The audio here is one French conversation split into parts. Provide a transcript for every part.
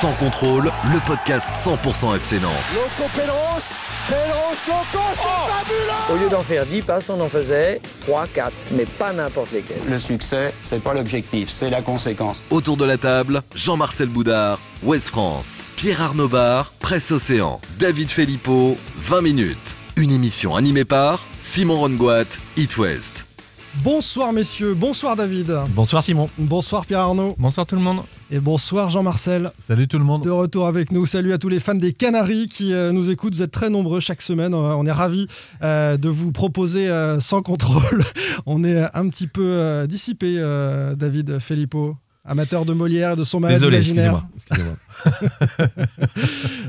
Sans contrôle, le podcast 100% FC Nantes. Loco Pedros, Pedros, Loco, c'est fabuleux Au lieu d'en faire 10 passes, on en faisait 3, 4, mais pas n'importe lesquels. Le succès, c'est pas l'objectif, c'est la conséquence. Autour de la table, Jean-Marcel Boudard, Ouest France, Pierre Arnaud Bar, Presse Océan, David Filippo, 20 minutes. Une émission animée par Simon Rongoat, It West. Bonsoir messieurs, bonsoir David. Bonsoir Simon. Bonsoir Pierre Arnaud. Bonsoir tout le monde. Et bonsoir Jean-Marcel. Salut tout le monde. De retour avec nous. Salut à tous les fans des Canaries qui euh, nous écoutent. Vous êtes très nombreux chaque semaine. On est ravis euh, de vous proposer euh, sans contrôle. on est un petit peu dissipé, David Filippo. Amateur de Molière et de son malade Désolé, excusez-moi.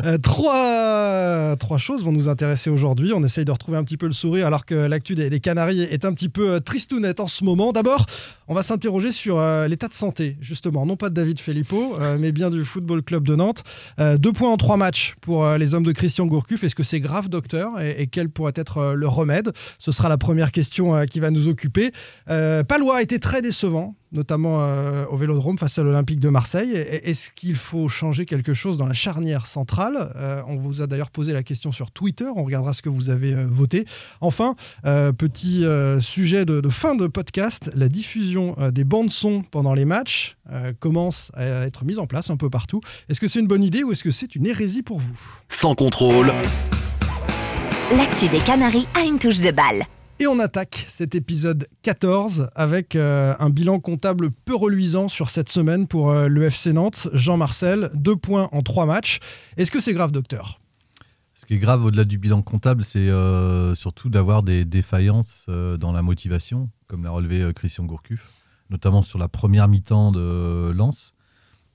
Euh, trois, trois choses vont nous intéresser aujourd'hui. On essaye de retrouver un petit peu le sourire alors que l'actu des, Canaries est un petit peu euh, tristounette en ce moment. D'abord, on va s'interroger sur euh, l'état de santé, justement, non pas de David Filippo, mais bien du Football Club de Nantes. Deux points en trois matchs pour les hommes de Christian Gourcuff. Est-ce que c'est grave, docteur? Et, et quel pourrait être le remède? Ce sera la première question qui va nous occuper. Palois a été très décevant notamment au Vélodrome face à l'Olympique de Marseille. Est-ce qu'il faut changer quelque chose dans la charnière centrale Euh, On vous a d'ailleurs posé la question sur Twitter, on regardera ce que vous avez euh, voté. Enfin, euh, petit euh, sujet de, de fin de podcast, la diffusion euh, des bandes son pendant les matchs euh, commence à être mise en place un peu partout. Est-ce que c'est une bonne idée ou est-ce que c'est une hérésie pour vous? Sans contrôle, L'actu des Canaries a une touche de balle. Et on attaque cet épisode 14 avec euh, un bilan comptable peu reluisant sur cette semaine pour euh, le FC Nantes. Jean-Marcel, deux points en trois matchs. Est-ce que c'est grave, docteur? Ce qui est grave au-delà du bilan comptable, c'est euh, surtout d'avoir des défaillances euh, dans la motivation, comme l'a relevé Christian Gourcuff, notamment sur la première mi-temps de Lens.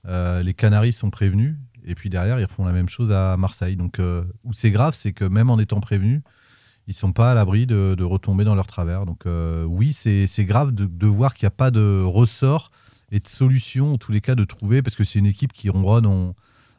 Les Canaries sont prévenus, et puis derrière, ils refont la même chose à Marseille. Donc, où c'est grave, c'est que même en étant prévenus, ils sont pas à l'abri de, retomber dans leur travers. Donc, euh, oui, c'est grave de, de voir qu'il n'y a pas de ressort et de solution, en tous les cas, de trouver, parce que c'est une équipe qui ronronne. On,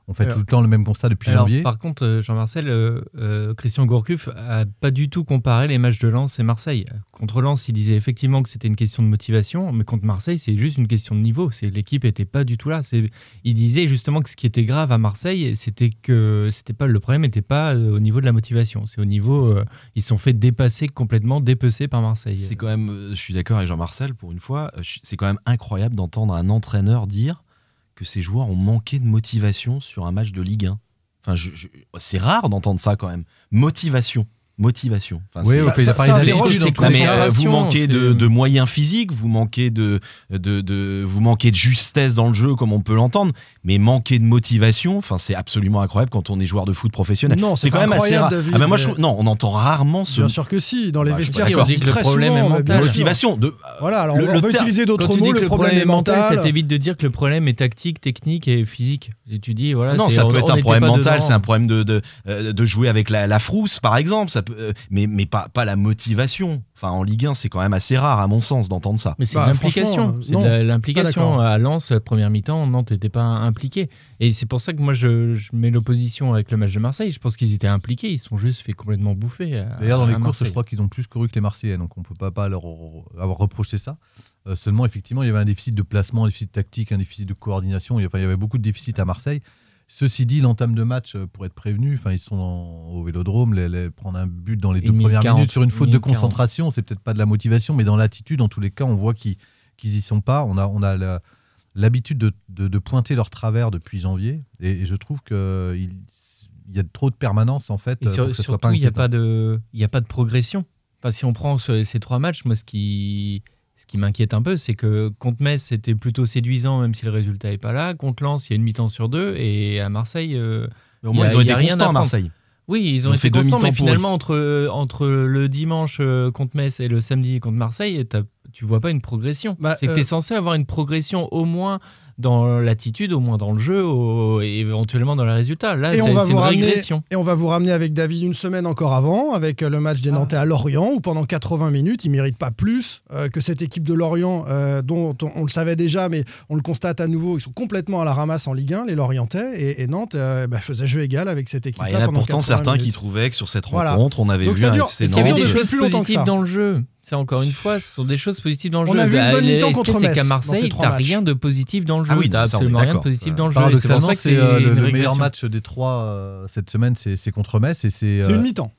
on fait Alors- tout le temps le même constat depuis Alors, janvier. par contre, euh, Jean-Marcel, euh, euh, Christian Gourcuff a pas du tout comparé les matchs de Lens et Marseille. Contre Lens, il disait effectivement que c'était une question de motivation, mais contre Marseille, c'est juste une question de niveau. C'est l'équipe était pas du tout là. C'est, il disait justement que ce qui était grave à Marseille, c'était que c'était pas le problème n'était pas au niveau de la motivation. C'est au niveau, euh, ils se sont fait dépasser complètement, dépecer par Marseille. C'est quand même, je suis d'accord avec Jean-Marcel pour une fois, c'est quand même incroyable d'entendre un entraîneur dire que ses joueurs ont manqué de motivation sur un match de Ligue 1. Enfin, je- je- c'est rare d'entendre ça quand même. Motivation. Motivation. Enfin, Oui, ça- ça Non, mais, euh, vous manquez de, moyens physiques, vous manquez de, de, de- vous manquez de justesse dans le jeu, comme on peut l'entendre, mais manquer de motivation, enfin, c'est absolument incroyable quand on est joueur de foot professionnel. Non, c'est quand même assez incroyable, rare. David, Ah ben moi, je non, on entend rarement ce Bien sûr que si, dans les Bah, vestiaires, dit dit que le problème souvent, est mais mental. bien sûr. motivation. De, Voilà, alors Le- on va le va terme- utiliser Quand d'autres tu mots, le problème, est mental. ça t'évite de dire que le problème est tactique, technique et physique. Et tu dis voilà. non, ça on- peut être un problème mental, c'est un problème de, de, euh, de jouer avec la, la frousse, par exemple, ça peut, euh, mais, mais pas, pas la motivation. Enfin, en Ligue 1, c'est quand même assez rare, à mon sens, d'entendre ça. Mais c'est Bah, l'implication. C'est la- pas l'implication. d'accord. À Lens, la première mi-temps, Nantes n'était pas impliqué. Et c'est pour ça que moi, je, je mets l'opposition avec le match de Marseille. Je pense qu'ils étaient impliqués. Ils se sont juste fait complètement bouffer. D'ailleurs, dans les courses, je crois qu'ils ont plus couru que les Marseillais, donc on ne peut pas, pas leur avoir reproché ça. Euh, seulement, effectivement, il y avait un déficit de placement, un déficit tactique, un déficit de coordination. Il y avait, il y avait beaucoup de déficits à Marseille. Ceci dit, l'entame de match, euh, pour être prévenu, enfin, ils sont dans- au Vélodrome, les, les- prendre un but dans les deux premières minute 40, minutes sur une faute de minute 40. concentration, c'est peut-être pas de la motivation, mais dans l'attitude, en tous les cas, on voit qu'ils qu'ils y sont pas. On a, on a la- l'habitude de, de- de pointer leur travers depuis janvier, et, et je trouve que il, il y a trop de permanence en fait. Et sur- pour que ce soit surtout, il n'y a, pas de- y a pas de progression. Enfin, si on prend ce- ces trois matchs, moi, ce qui, ce qui m'inquiète un peu, c'est que contre Metz, c'était plutôt séduisant, même si le résultat n'est pas là. Contre Lens, il y a une mi-temps sur deux. Et à Marseille, euh, Mais au moins, a- ils ont été constants à. Marseille. Oui, ils Ils ont été fait constants, mais finalement, entre, entre le dimanche euh, contre Metz et le samedi contre Marseille, t'as- tu vois pas une progression. Bah, c'est que tu euh, es censé avoir une progression au moins dans l'attitude, au moins dans le jeu, au- et éventuellement dans les résultats. Là, Et c'est on va c'est vous une ramener régression. et on va vous ramener avec David une semaine encore avant avec euh, le match Ah. des Nantais à Lorient où pendant 80 minutes ils méritent pas plus euh, que cette équipe de Lorient euh, dont on, on le savait déjà mais on le constate à nouveau ils sont complètement à la ramasse en Ligue 1 les Lorientais et, et Nantes euh, bah, faisait jeu égal avec cette équipe Bah, Il y en a pourtant certains qui trouvaient que sur cette Voilà. rencontre, on avait Donc vu ça un FC Il y avait Nantes, des euh, Nantes. choses positives dans le jeu. Ça, encore une fois, ce sont des choses positives dans le On jeu. a vu une Bah, bonne le- mi-temps contre c'est Metz qu'à Marseille, t'as rien de positif dans le jeu. Ah oui, T'as on absolument rien de positif dans le jeu. C'est pour ça que c'est c'est euh, le, une le meilleur match des trois euh, cette semaine, c'est c'est contre Metz et c'est. C'est euh, une mi-temps.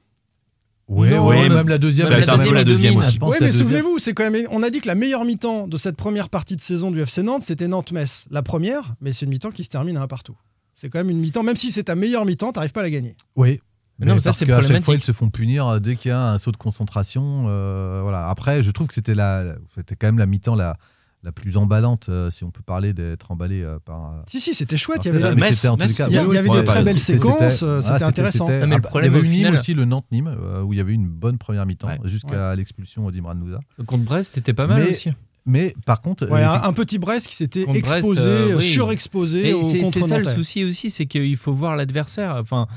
Ouais, Non, ouais, même la deuxième. même la deuxième, la aussi. Oui, mais souvenez-vous, c'est quand même. On a dit que la meilleure mi-temps de cette première partie de saison du FC Nantes, c'était Nantes-Metz. La première, mais c'est une mi-temps qui se termine à un partout. C'est quand même une mi-temps, même si c'est ta meilleure mi-temps, t'arrives pas à la gagner. Oui. Mais non, mais ça, parce c'est qu'à chaque fois, ils se font punir euh, dès qu'il y a un saut de concentration. euh, voilà. Après, je trouve que c'était la, c'était quand même la mi-temps la, la plus emballante, euh, si on peut parler d'être emballé euh, par. Si, si, c'était chouette. Il y avait, Metz, en cas- y a- il y avait ouais, des très belles séquences, c'était- voilà, intéressant. Ah, mais le problème, il y avait au eu Nîmes final- aussi, le Nantes-Nîmes, euh, où il y avait eu une bonne première mi-temps, Ouais. jusqu'à l'expulsion d'Imran Nouza. Contre Brest, c'était pas mal Mais- aussi. Mais par contre, Ouais, euh, un, petit Brest qui s'était Brest, exposé, euh, oui. surexposé c'est ça le souci aussi, c'est qu'il faut voir l'adversaire. Enfin,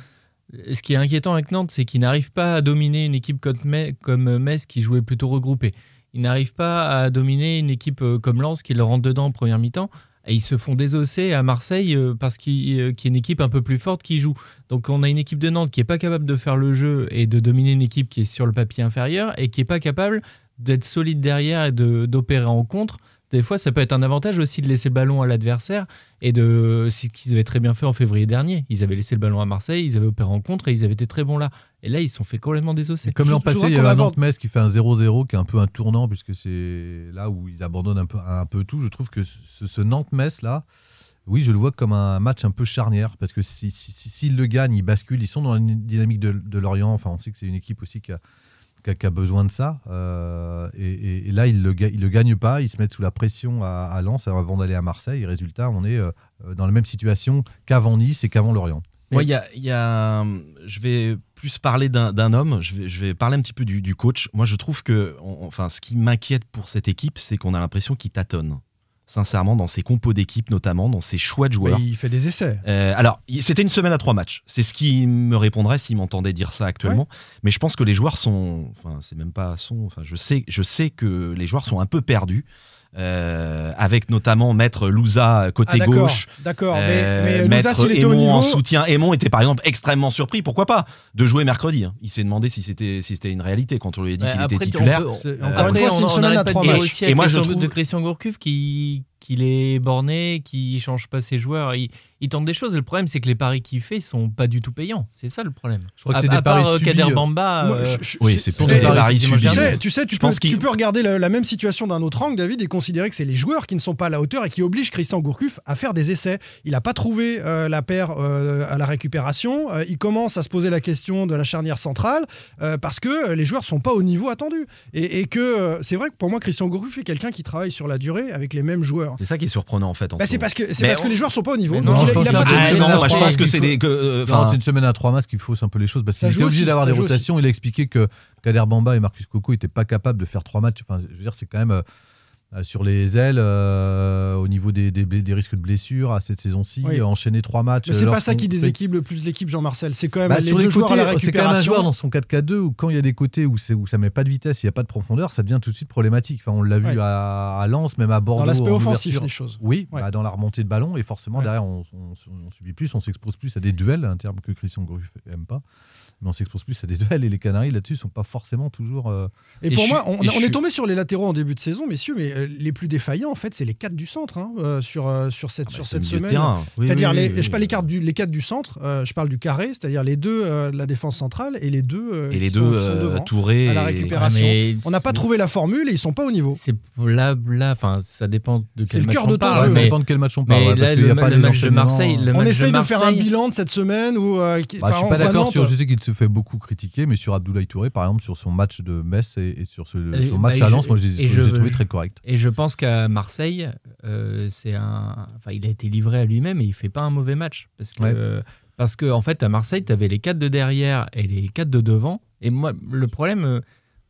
ce qui est inquiétant avec Nantes, c'est qu'ils n'arrivent pas à dominer une équipe comme Metz, qui jouait plutôt regroupée. Ils n'arrivent pas à dominer une équipe euh, comme Lens qui leur rentre dedans en première mi-temps. Et ils se font désosser à Marseille euh, parce qu'il euh, qu'il y a une équipe un peu plus forte qui joue. Donc on a une équipe de Nantes qui est pas capable de faire le jeu et de dominer une équipe qui est sur le papier inférieur et qui est pas capable d'être solide derrière et d'opérer en contre. Des fois, ça peut être un avantage aussi de laisser le ballon à l'adversaire et de ce qu'ils avaient très bien fait en février dernier. Ils avaient laissé le ballon à Marseille, ils avaient opéré en contre et ils avaient été très bons là. Et là, ils se sont fait complètement désosser. Comme l'an passé, il y avait un Nantes-Metz qui fait un 0-0, qui est un peu un tournant, puisque c'est là où ils abandonnent un peu, un peu tout. Je trouve que ce, ce Nantes-Metz, là, oui, je le vois comme un match un peu charnière, parce que s'ils si, le gagnent, ils basculent, ils sont dans la dynamique de, de Lorient. Enfin, on sait que c'est une équipe aussi qui a, qui a, besoin de ça. Euh, et, là, ils ne le, le gagnent pas, ils se mettent sous la pression à, Lens avant d'aller à Marseille. Résultat, on est euh, dans la même situation qu'avant Nice et qu'avant Lorient. Moi, il y a, il je vais plus parler d'un homme. Je vais, je vais parler un petit peu du, coach. Moi, je trouve que, enfin, ce qui m'inquiète pour cette équipe, c'est qu'on a l'impression qu'il tâtonne. Sincèrement, dans ses compos d'équipe, notamment dans ses choix de joueurs. Il fait des essais. Euh, alors, c'était une semaine à trois matchs. C'est ce qui me répondrait s'il m'entendait dire ça actuellement. Mais je pense que les joueurs sont, enfin, c'est même pas sont. Enfin, je sais, je sais que les joueurs sont un peu perdus. Euh, avec notamment Maître Louza côté Ah, gauche, D'accord, euh, mais, mais Louza, Maître niveau. en soutien. Aymon était par exemple extrêmement surpris, pourquoi pas, de jouer mercredi. hein. Il s'est demandé si c'était si c'était une réalité quand on lui a dit Ouais, qu'il était on titulaire. peut- C'est- Euh, Encore une Après, fois, c'est on- une on semaine à trois matchs. Et avec moi, je trouve- de Christian Gourcuff qui qu'il est borné, qui change pas ses joueurs, il, il tente des choses. Le problème, c'est que les paris qu'il fait sont pas du tout payants. C'est ça le problème. Je crois que à, c'est des à part paris euh, subis, Kader. Bamba, Moi, euh, je- je- Oui, c'est- pour des des paris paris subis. Tu sais, tu, sais, tu, Je peux, tu peux regarder la, la même situation d'un autre angle, David, et considérer que c'est les joueurs qui ne sont pas à la hauteur et qui obligent Christian Gourcuff à faire des essais. Il n'a pas trouvé euh, la paire euh, à la récupération. Euh, il commence à se poser la question de la charnière centrale euh, parce que les joueurs sont pas au niveau attendu. Et, et que euh, c'est vrai que pour moi, Christian Gourcuff est quelqu'un qui travaille sur la durée avec les mêmes joueurs. C'est ça qui est surprenant en fait. en Bah, ce c'est parce que c'est parce que les joueurs sont pas au niveau. Mais Donc non, il, il a pas Ah non, je pense que c'est faut- des. euh, enfin, c'est une semaine à trois masques qui fausse un peu les choses. Parce Ça qu'il était obligé d'avoir des rotations. Il a expliqué que Kader Bamba et Marcus Coco n'étaient pas capables de faire trois matchs. Enfin, je veux dire, c'est quand même euh, sur les ailes, euh, au niveau des, des, des risques de blessures à cette saison-ci, Oui. euh, enchaîner trois matchs. Mais c'est euh, pas ça qui déséquilibre le plus l'équipe, Jean-Marcel. C'est quand même Bah, les sur deux les à c'est quand même un joueur dans son 4-4-2 où quand il y a des côtés où, où ça met pas de vitesse, il n'y a pas de profondeur, ça devient tout de suite problématique. Enfin, on l'a vu Ouais. à, à Lens, même à Bordeaux. Dans l'aspect en offensif des choses. Oui, Ouais. bah, dans la remontée de ballon, et forcément Ouais. derrière, on, on- on subit plus, on s'expose plus à des duels, un terme que Christian Gourcuff aime pas. Mais on s'expose plus à des duels, et les Canaries là-dessus sont pas forcément toujours. euh, Et, Et pour moi, on, est tombé sur les latéraux en début de saison, messieurs, mais euh, les plus défaillants, en fait, c'est les quatre du centre hein, euh, sur, sur cette, ah bah, sur cette semaine. terrain. Oui, C'est-à-dire, oui, les, oui, oui. je parle les quatre du, les quatre du centre, euh, je parle du carré, c'est-à-dire les deux euh, de la défense centrale et les deux, euh, Et les qui deux, sont, qui sont devant. Touré. à la récupération. Ah, mais On n'a pas trouvé la formule et ils sont pas au niveau. c'est là, là, enfin, ça dépend de C'est quel le match cœur on de ton parle. jeu. ça dépend de quel match on parle. le, a pas le les match de. Marseille, le On essaye de, faire un bilan de cette semaine où. qui- Bah, je suis pas d'accord sur. Je sais qu'il se fait beaucoup critiquer, mais sur Abdoulaye Touré, par exemple, sur son match de Metz et, et sur ce Et- son match bah, à Lens, je- moi je les ai et je les ai je- trouvés très corrects. Et je pense qu'à Marseille, euh, c'est un. Enfin, il a été livré à lui-même et il fait pas un mauvais match. Parce que, Ouais. euh, parce que en fait, à Marseille, tu avais les quatre de derrière et les quatre de devant. Et moi, le problème, euh,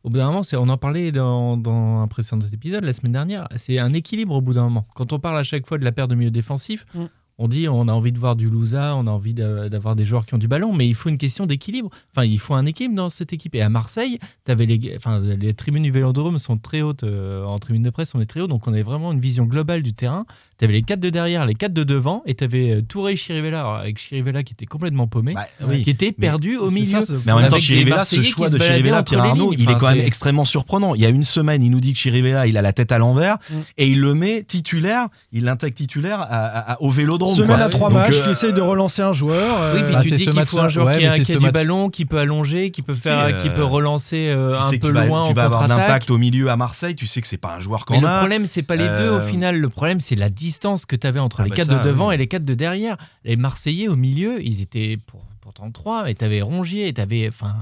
au bout d'un moment, c'est on en parlait dans, dans un précédent épisode la semaine dernière, c'est un équilibre au bout d'un moment. Quand on parle à chaque fois de la paire de milieu défensif, Mm. On dit on a envie de voir du Louza, on a envie d'avoir des joueurs qui ont du ballon, mais il faut une question d'équilibre. Enfin, il faut un équilibre dans cette équipe. Et à Marseille, avais les, enfin, les tribunes du Vélodrome sont très hautes. euh, en tribune de presse, on est très haut, donc on a vraiment une vision globale du terrain. Tu avais les quatre de derrière, les quatre de devant, et tu avais Touré et Chirivella, alors, avec Chirivella qui était complètement paumé, Bah, oui. qui était Mais perdu au milieu. ça, ce- Mais en même temps, Chirivella, ce choix qui de Chirivella, Pierre Arnaud, lignes. il est quand même extrêmement surprenant. Il y a une semaine, il nous dit que Chirivella, il a la tête à l'envers Mm. et il le met titulaire, il l'intègre titulaire à- à- à- au Vélodrome. Semaine quoi. à trois matchs, euh, tu essayes de relancer un joueur. Oui, euh, puis Bah, tu dis qu'il faut un joueur Ouais, qui a, qui a du match- ballon, qui peut allonger, qui peut faire, Qui, euh, qui peut relancer euh, un peu tu vas, loin tu en vas avoir l'impact au milieu à Marseille, tu sais que c'est pas un joueur qu'on le a. problème, c'est pas les deux au final. Le problème, c'est la distance que tu avais entre Ah les bah quatre ça, de devant oui. et les quatre de derrière. Les Marseillais au milieu, ils étaient pour, pourtant trois, et tu avais Rongier, et tu avais enfin,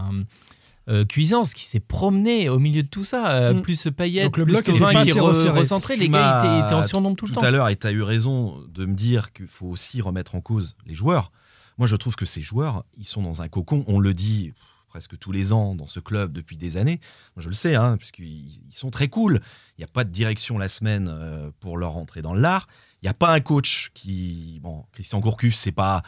euh, Cuisance qui s'est promené au milieu de tout ça, euh, Mm. plus Payet, Donc le plus bloc Thauvin pas qui assez re- resserré. recentrait. Tu Les gars étaient, en surnombre tout le tout temps. à l'heure, et tu as eu raison de me dire qu'il faut aussi remettre en cause les joueurs. Moi, je trouve que ces joueurs, ils sont dans un cocon. On le dit presque tous les ans dans ce club depuis des années. Moi, je le sais, hein, puisqu'ils ils sont très cool. Il n'y a pas de direction la semaine euh, pour leur entrer dans l'art. Il n'y a pas un coach qui. Bon, Christian Gourcuff, c'est pas.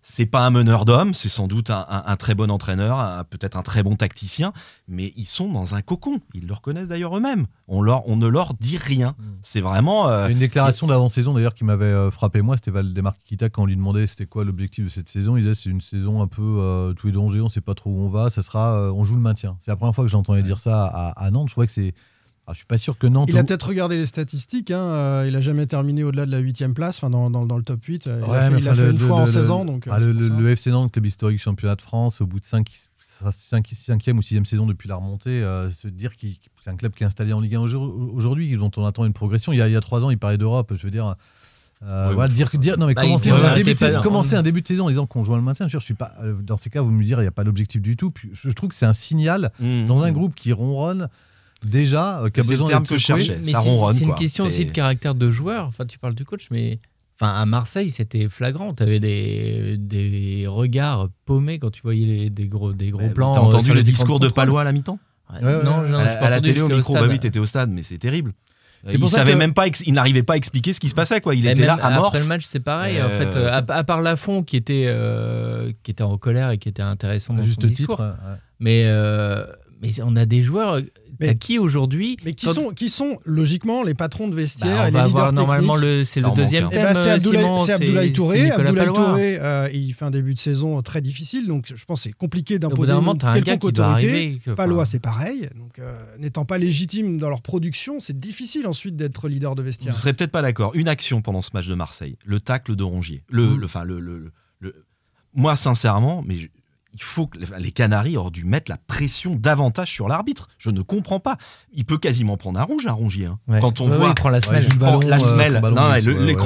C'est pas un meneur d'hommes, c'est sans doute un, un- un très bon entraîneur, peut-être un très bon tacticien, mais ils sont dans un cocon. Ils le reconnaissent d'ailleurs eux-mêmes. On, leur, on ne leur dit rien. Mm. C'est vraiment. euh, une déclaration d'avant-saison d'ailleurs qui m'avait euh, frappé moi, c'était Valdemar Kita quand on lui demandait c'était quoi l'objectif de cette saison. Il disait c'est une saison un peu euh, tous les dangers, on sait pas trop où on va, ça sera euh, on joue le maintien. C'est la première fois que j'entendais dire ça à, à Nantes. Je crois que c'est ah, je suis pas sûr que Nantes Il a peut-être regardé les statistiques. Hein, euh, il a jamais terminé au-delà de la 8 place, enfin dans, dans- dans le top 8. euh, il Ouais, a fait, mais il a enfin, fait le- une le- fois en le- 16 ans. Donc, Ah, le, FC Nantes, club historique championnat de France, au bout de 5, 5e ou 6e saison depuis la remontée, euh, se dire que c'est un club qui est installé en Ligue 1 aujourd- aujourd'hui, dont on attend une progression. Il y a, il y a 3 ans, il parlait d'Europe, je veux dire. euh, Ouais, voilà, mais dire, dire, non, mais Bah, commencer, un début pas- commencer un début de saison en disant qu'on joue le maintien, je suis pas. Dans ces cas, vous me direz, il n'y a pas d'objectif du tout. Puis, je, je trouve que c'est un signal Mm. dans un groupe qui ronronne déjà, euh, qui a C'est le besoin terme d'être que je secoué. cherchais. Mais ça c'est- ronronne, C'est une question aussi de caractère de joueur. Enfin, tu parles du coach, mais enfin, à Marseille, c'était flagrant. Tu avais des, des regards paumés quand tu voyais les- des gros, des gros Bah, plans. T'as euh, entendu le discours de. Palois à la mi-temps Ouais, Ouais, ouais, Non, ouais. non, À à la entendu télé, au micro, bah oui, t'étais au stade, mais c'est terrible. Il savait que- même pas, il n'arrivait pas à expliquer ce qui se passait, quoi. Il Et était là à mort. Après le match, c'est pareil. en Euh, fait, euh, à, à part Lafont qui était, euh, qui était en colère et qui était intéressant dans juste son titre. discours. ouais. Mais, euh, mais on a des joueurs Mais- qui aujourd'hui. Mais qui quand- sont, qui sont logiquement les patrons de bah, vestiaire on et les va leaders avoir normalement le, c'est le deuxième manque, Eh thème. ben, c'est Abdoulaye, Simon, c'est Abdoulaye Touré. Abdoulaye. Touré, euh, il fait un début de saison très difficile, donc je pense que c'est compliqué d'imposer quelconque autorité. que- Palois, c'est pareil. Donc, euh, n'étant pas légitime dans leur production, c'est difficile ensuite d'être leader de vestiaire. Vous serez peut-être pas d'accord. Une action pendant ce match de Marseille, le tacle de Rongier. Le, Mm. le, enfin, le, le- le- le- moi, sincèrement, mais je- il faut que les Canaries auraient dû mettre la pression davantage sur l'arbitre. Je ne comprends pas. Il peut quasiment prendre un rouge, un Rongier. hein. ouais. Quand on Ouais, ouais, voit il prend la Ouais, semelle. juste prend ballon, la euh, semelle, ballon non,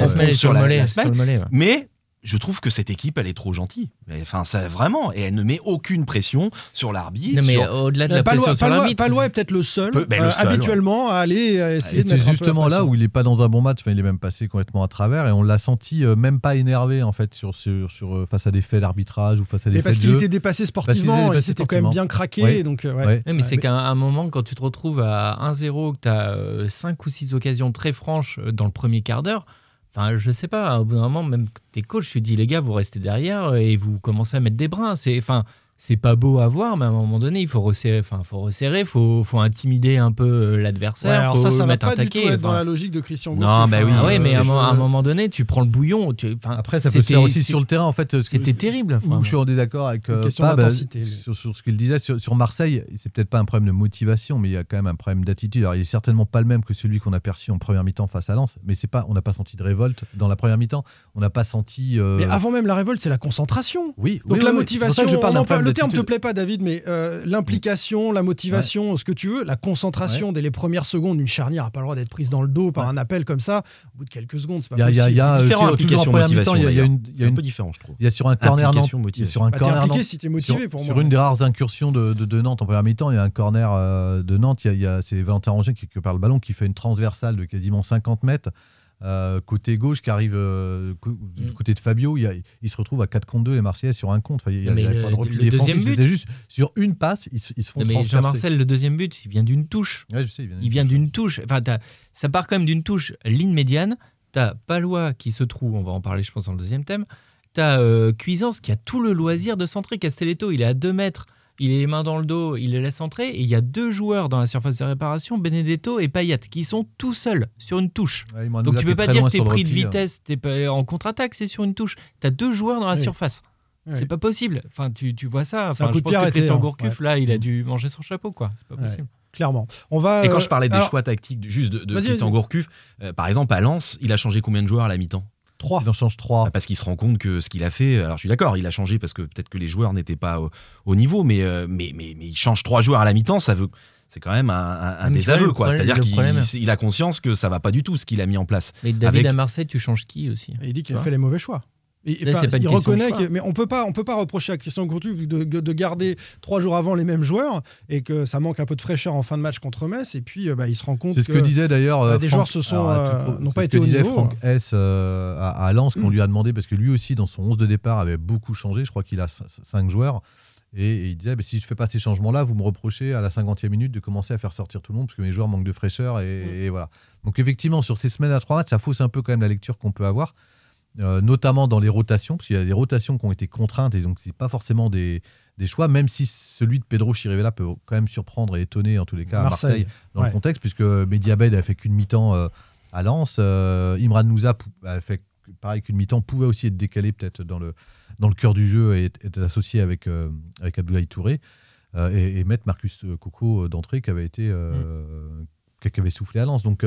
semelle est sur sur la- mollet. la sur semelle. le mollet, ouais. Mais je trouve que cette équipe, elle est trop gentille. Mais, Enfin, ça vraiment, et elle ne met aucune pression sur l'arbitre. Non, mais sur- au-delà de Euh, la Palois, pression sur Palois- l'arbitre. Palois est peut-être le seul, Peu- ben, le euh, seul, habituellement, à aller euh, essayer Et de c'est mettre un peu la justement là où il est pas dans un bon match. Enfin, il est même passé complètement à travers et on l'a senti euh, même pas énervé en fait sur, sur, sur, euh, face à des faits d'arbitrage ou face à des Mais parce faits de qu'il jeu. était dépassé sportivement, était il s'était quand même bien craqué. Ouais. Donc, euh, ouais. Ouais. Oui, mais c'est qu'à un moment, quand tu te retrouves à 1-0, que tu as 5 ou 6 occasions très franches euh, dans le premier quart d'heure, enfin, je sais pas, au bout d'un moment, même tes coachs, tu dis, les gars, vous restez derrière et vous commencez à mettre des brins. C'est, enfin, c'est pas beau à voir, mais à un moment donné, il faut resserrer, enfin, faut resserrer, faut, faut intimider un peu euh, Ouais, l'adversaire, alors faut ça, ça va mettre un pas du tout taquet. être dans la logique de Christian Non, Gourcuff, bah oui. Ah ouais, mais à, un moment- à un moment donné, tu prends le bouillon. tu- enfin, Après, ça peut se faire aussi sur le terrain en fait. que- C'était terrible. enfin. Où je suis en désaccord avec C'est une euh, question Pab, lui. sur, sur ce qu'il disait sur, sur Marseille. C'est peut-être pas un problème de motivation, mais il y a quand même un problème d'attitude. Alors, il est certainement pas le même que celui qu'on a perçu en première mi-temps face à Lens, mais c'est pas, on n'a pas senti de révolte dans la première mi-temps. On n'a pas senti. euh, Mais avant même la révolte, c'est la concentration. oui, Donc oui, la oui, motivation, je parle d'un problème terme te plaît pas David, mais euh, l'implication, la motivation, ce que tu veux, la concentration dès les premières secondes, une charnière n'a pas le droit d'être prise dans le dos par un appel comme ça, au bout de quelques secondes, c'est pas Il y a, il y a- il y a, possible. euh, différent sur- toujours en implication première mi-temps, motivation. il y a- il y a une- y un peu différent, je trouve. Il y a sur un corner Nantes, Implication, il y a motivation. sur un Bah, corner impliqué Nantes- si t'es motivé sur, pour sur moi. une des rares incursions de, de- de Nantes en première mi-temps, il y a un corner euh, de Nantes, il y a, il y a- c'est Valentin Rongier qui récupère le ballon, qui fait une transversale de quasiment 50 mètres. Euh, côté gauche qui arrive euh, du Mm. côté de Fabio, il, y a- il se retrouve à 4 contre 2 les Marseillais sur un compte. Enfin, il n'y a, Mais il y a le- pas de repli le deuxième défensif. but- C'était juste sur une passe, ils, se- ils se font Non, mais. Jean-Marcel, le deuxième but, il vient d'une touche. Ouais, je sais, il vient d'une touche. Enfin, ça part quand même d'une touche ligne médiane. T'as Palois qui se trouve, on va en parler, je pense, dans le deuxième thème. T'as euh, Cuisance qui a tout le loisir de centrer. Castelletto, il est à 2 mètres, il a les mains dans le dos, il les laisse entrer. Et il y a deux joueurs dans la surface de réparation, Benedetto et Payet, qui sont tout seuls sur une touche. Ouais, Donc tu est peux pas dire que t'es pris de hein. vitesse, t'es pas en contre-attaque, c'est sur une touche. T'as deux joueurs dans la Oui. surface. Oui. C'est pas possible. Enfin, tu, tu vois ça. C'est un Enfin, coup je de pense que Christian hein. Gourcuff, là, il a dû manger son chapeau, quoi. C'est pas Ouais. possible. Clairement. On va. Et quand euh, je parlais des alors, choix tactiques du- juste de, de Christian. Gourcuff, euh, par exemple à Lens, il a changé combien de joueurs à la mi-temps? Trois. Il en change trois. Bah, Parce qu'il se rend compte que ce qu'il a fait, alors je suis d'accord, il a changé parce que peut-être que les joueurs n'étaient pas au, au niveau, mais, euh, mais, mais, mais il change trois joueurs à la mi-temps, ça veut. C'est quand même un, Ah, désaveu, quoi. C'est-à-dire qu'il a conscience que ça va pas du tout ce qu'il a mis en place. Mais David Avec- à Marseille, tu changes qui aussi? Et il dit qu'il a fait les mauvais choix. Et, Là, pas il reconnaît que, mais on peut pas, on peut pas reprocher à Christian Gourcuff de, de garder trois jours avant les mêmes joueurs et que ça manque un peu de fraîcheur en fin de match contre Metz. Et puis, euh, bah, il se rend compte C'est ce que que disait d'ailleurs. bah, euh, des joueurs se sont, euh, n'ont pas ce été que au disait niveau. Franck S euh, à, à Lens qu'on lui a demandé parce que lui aussi dans son 11 de départ avait beaucoup changé. Je crois qu'il a 5 joueurs. Et, il disait bah, si je fais pas ces changements-là, vous me reprochez à la 50e minute de commencer à faire sortir tout le monde parce que mes joueurs manquent de fraîcheur. Et, et voilà. Donc effectivement, sur ces semaines à 3 matchs, ça fausse un peu quand même la lecture qu'on peut avoir. Euh, notamment dans les rotations, parce qu'il y a des rotations qui ont été contraintes et donc c'est pas forcément des, des choix, même si celui de Pedro Chirivella peut quand même surprendre et étonner en tous les cas à Marseille. Marseille dans Ouais. le contexte, puisque Mediabed a fait qu'une mi-temps euh, à Lens, euh, Imran pou- a fait pareil qu'une mi-temps, pouvait aussi être décalé peut-être dans le, dans le cœur du jeu et être, associé avec, avec Abdoulaye Touré et, et mettre Marcus Coco d'entrée qui avait été euh, qui avait soufflé à Lens. Donc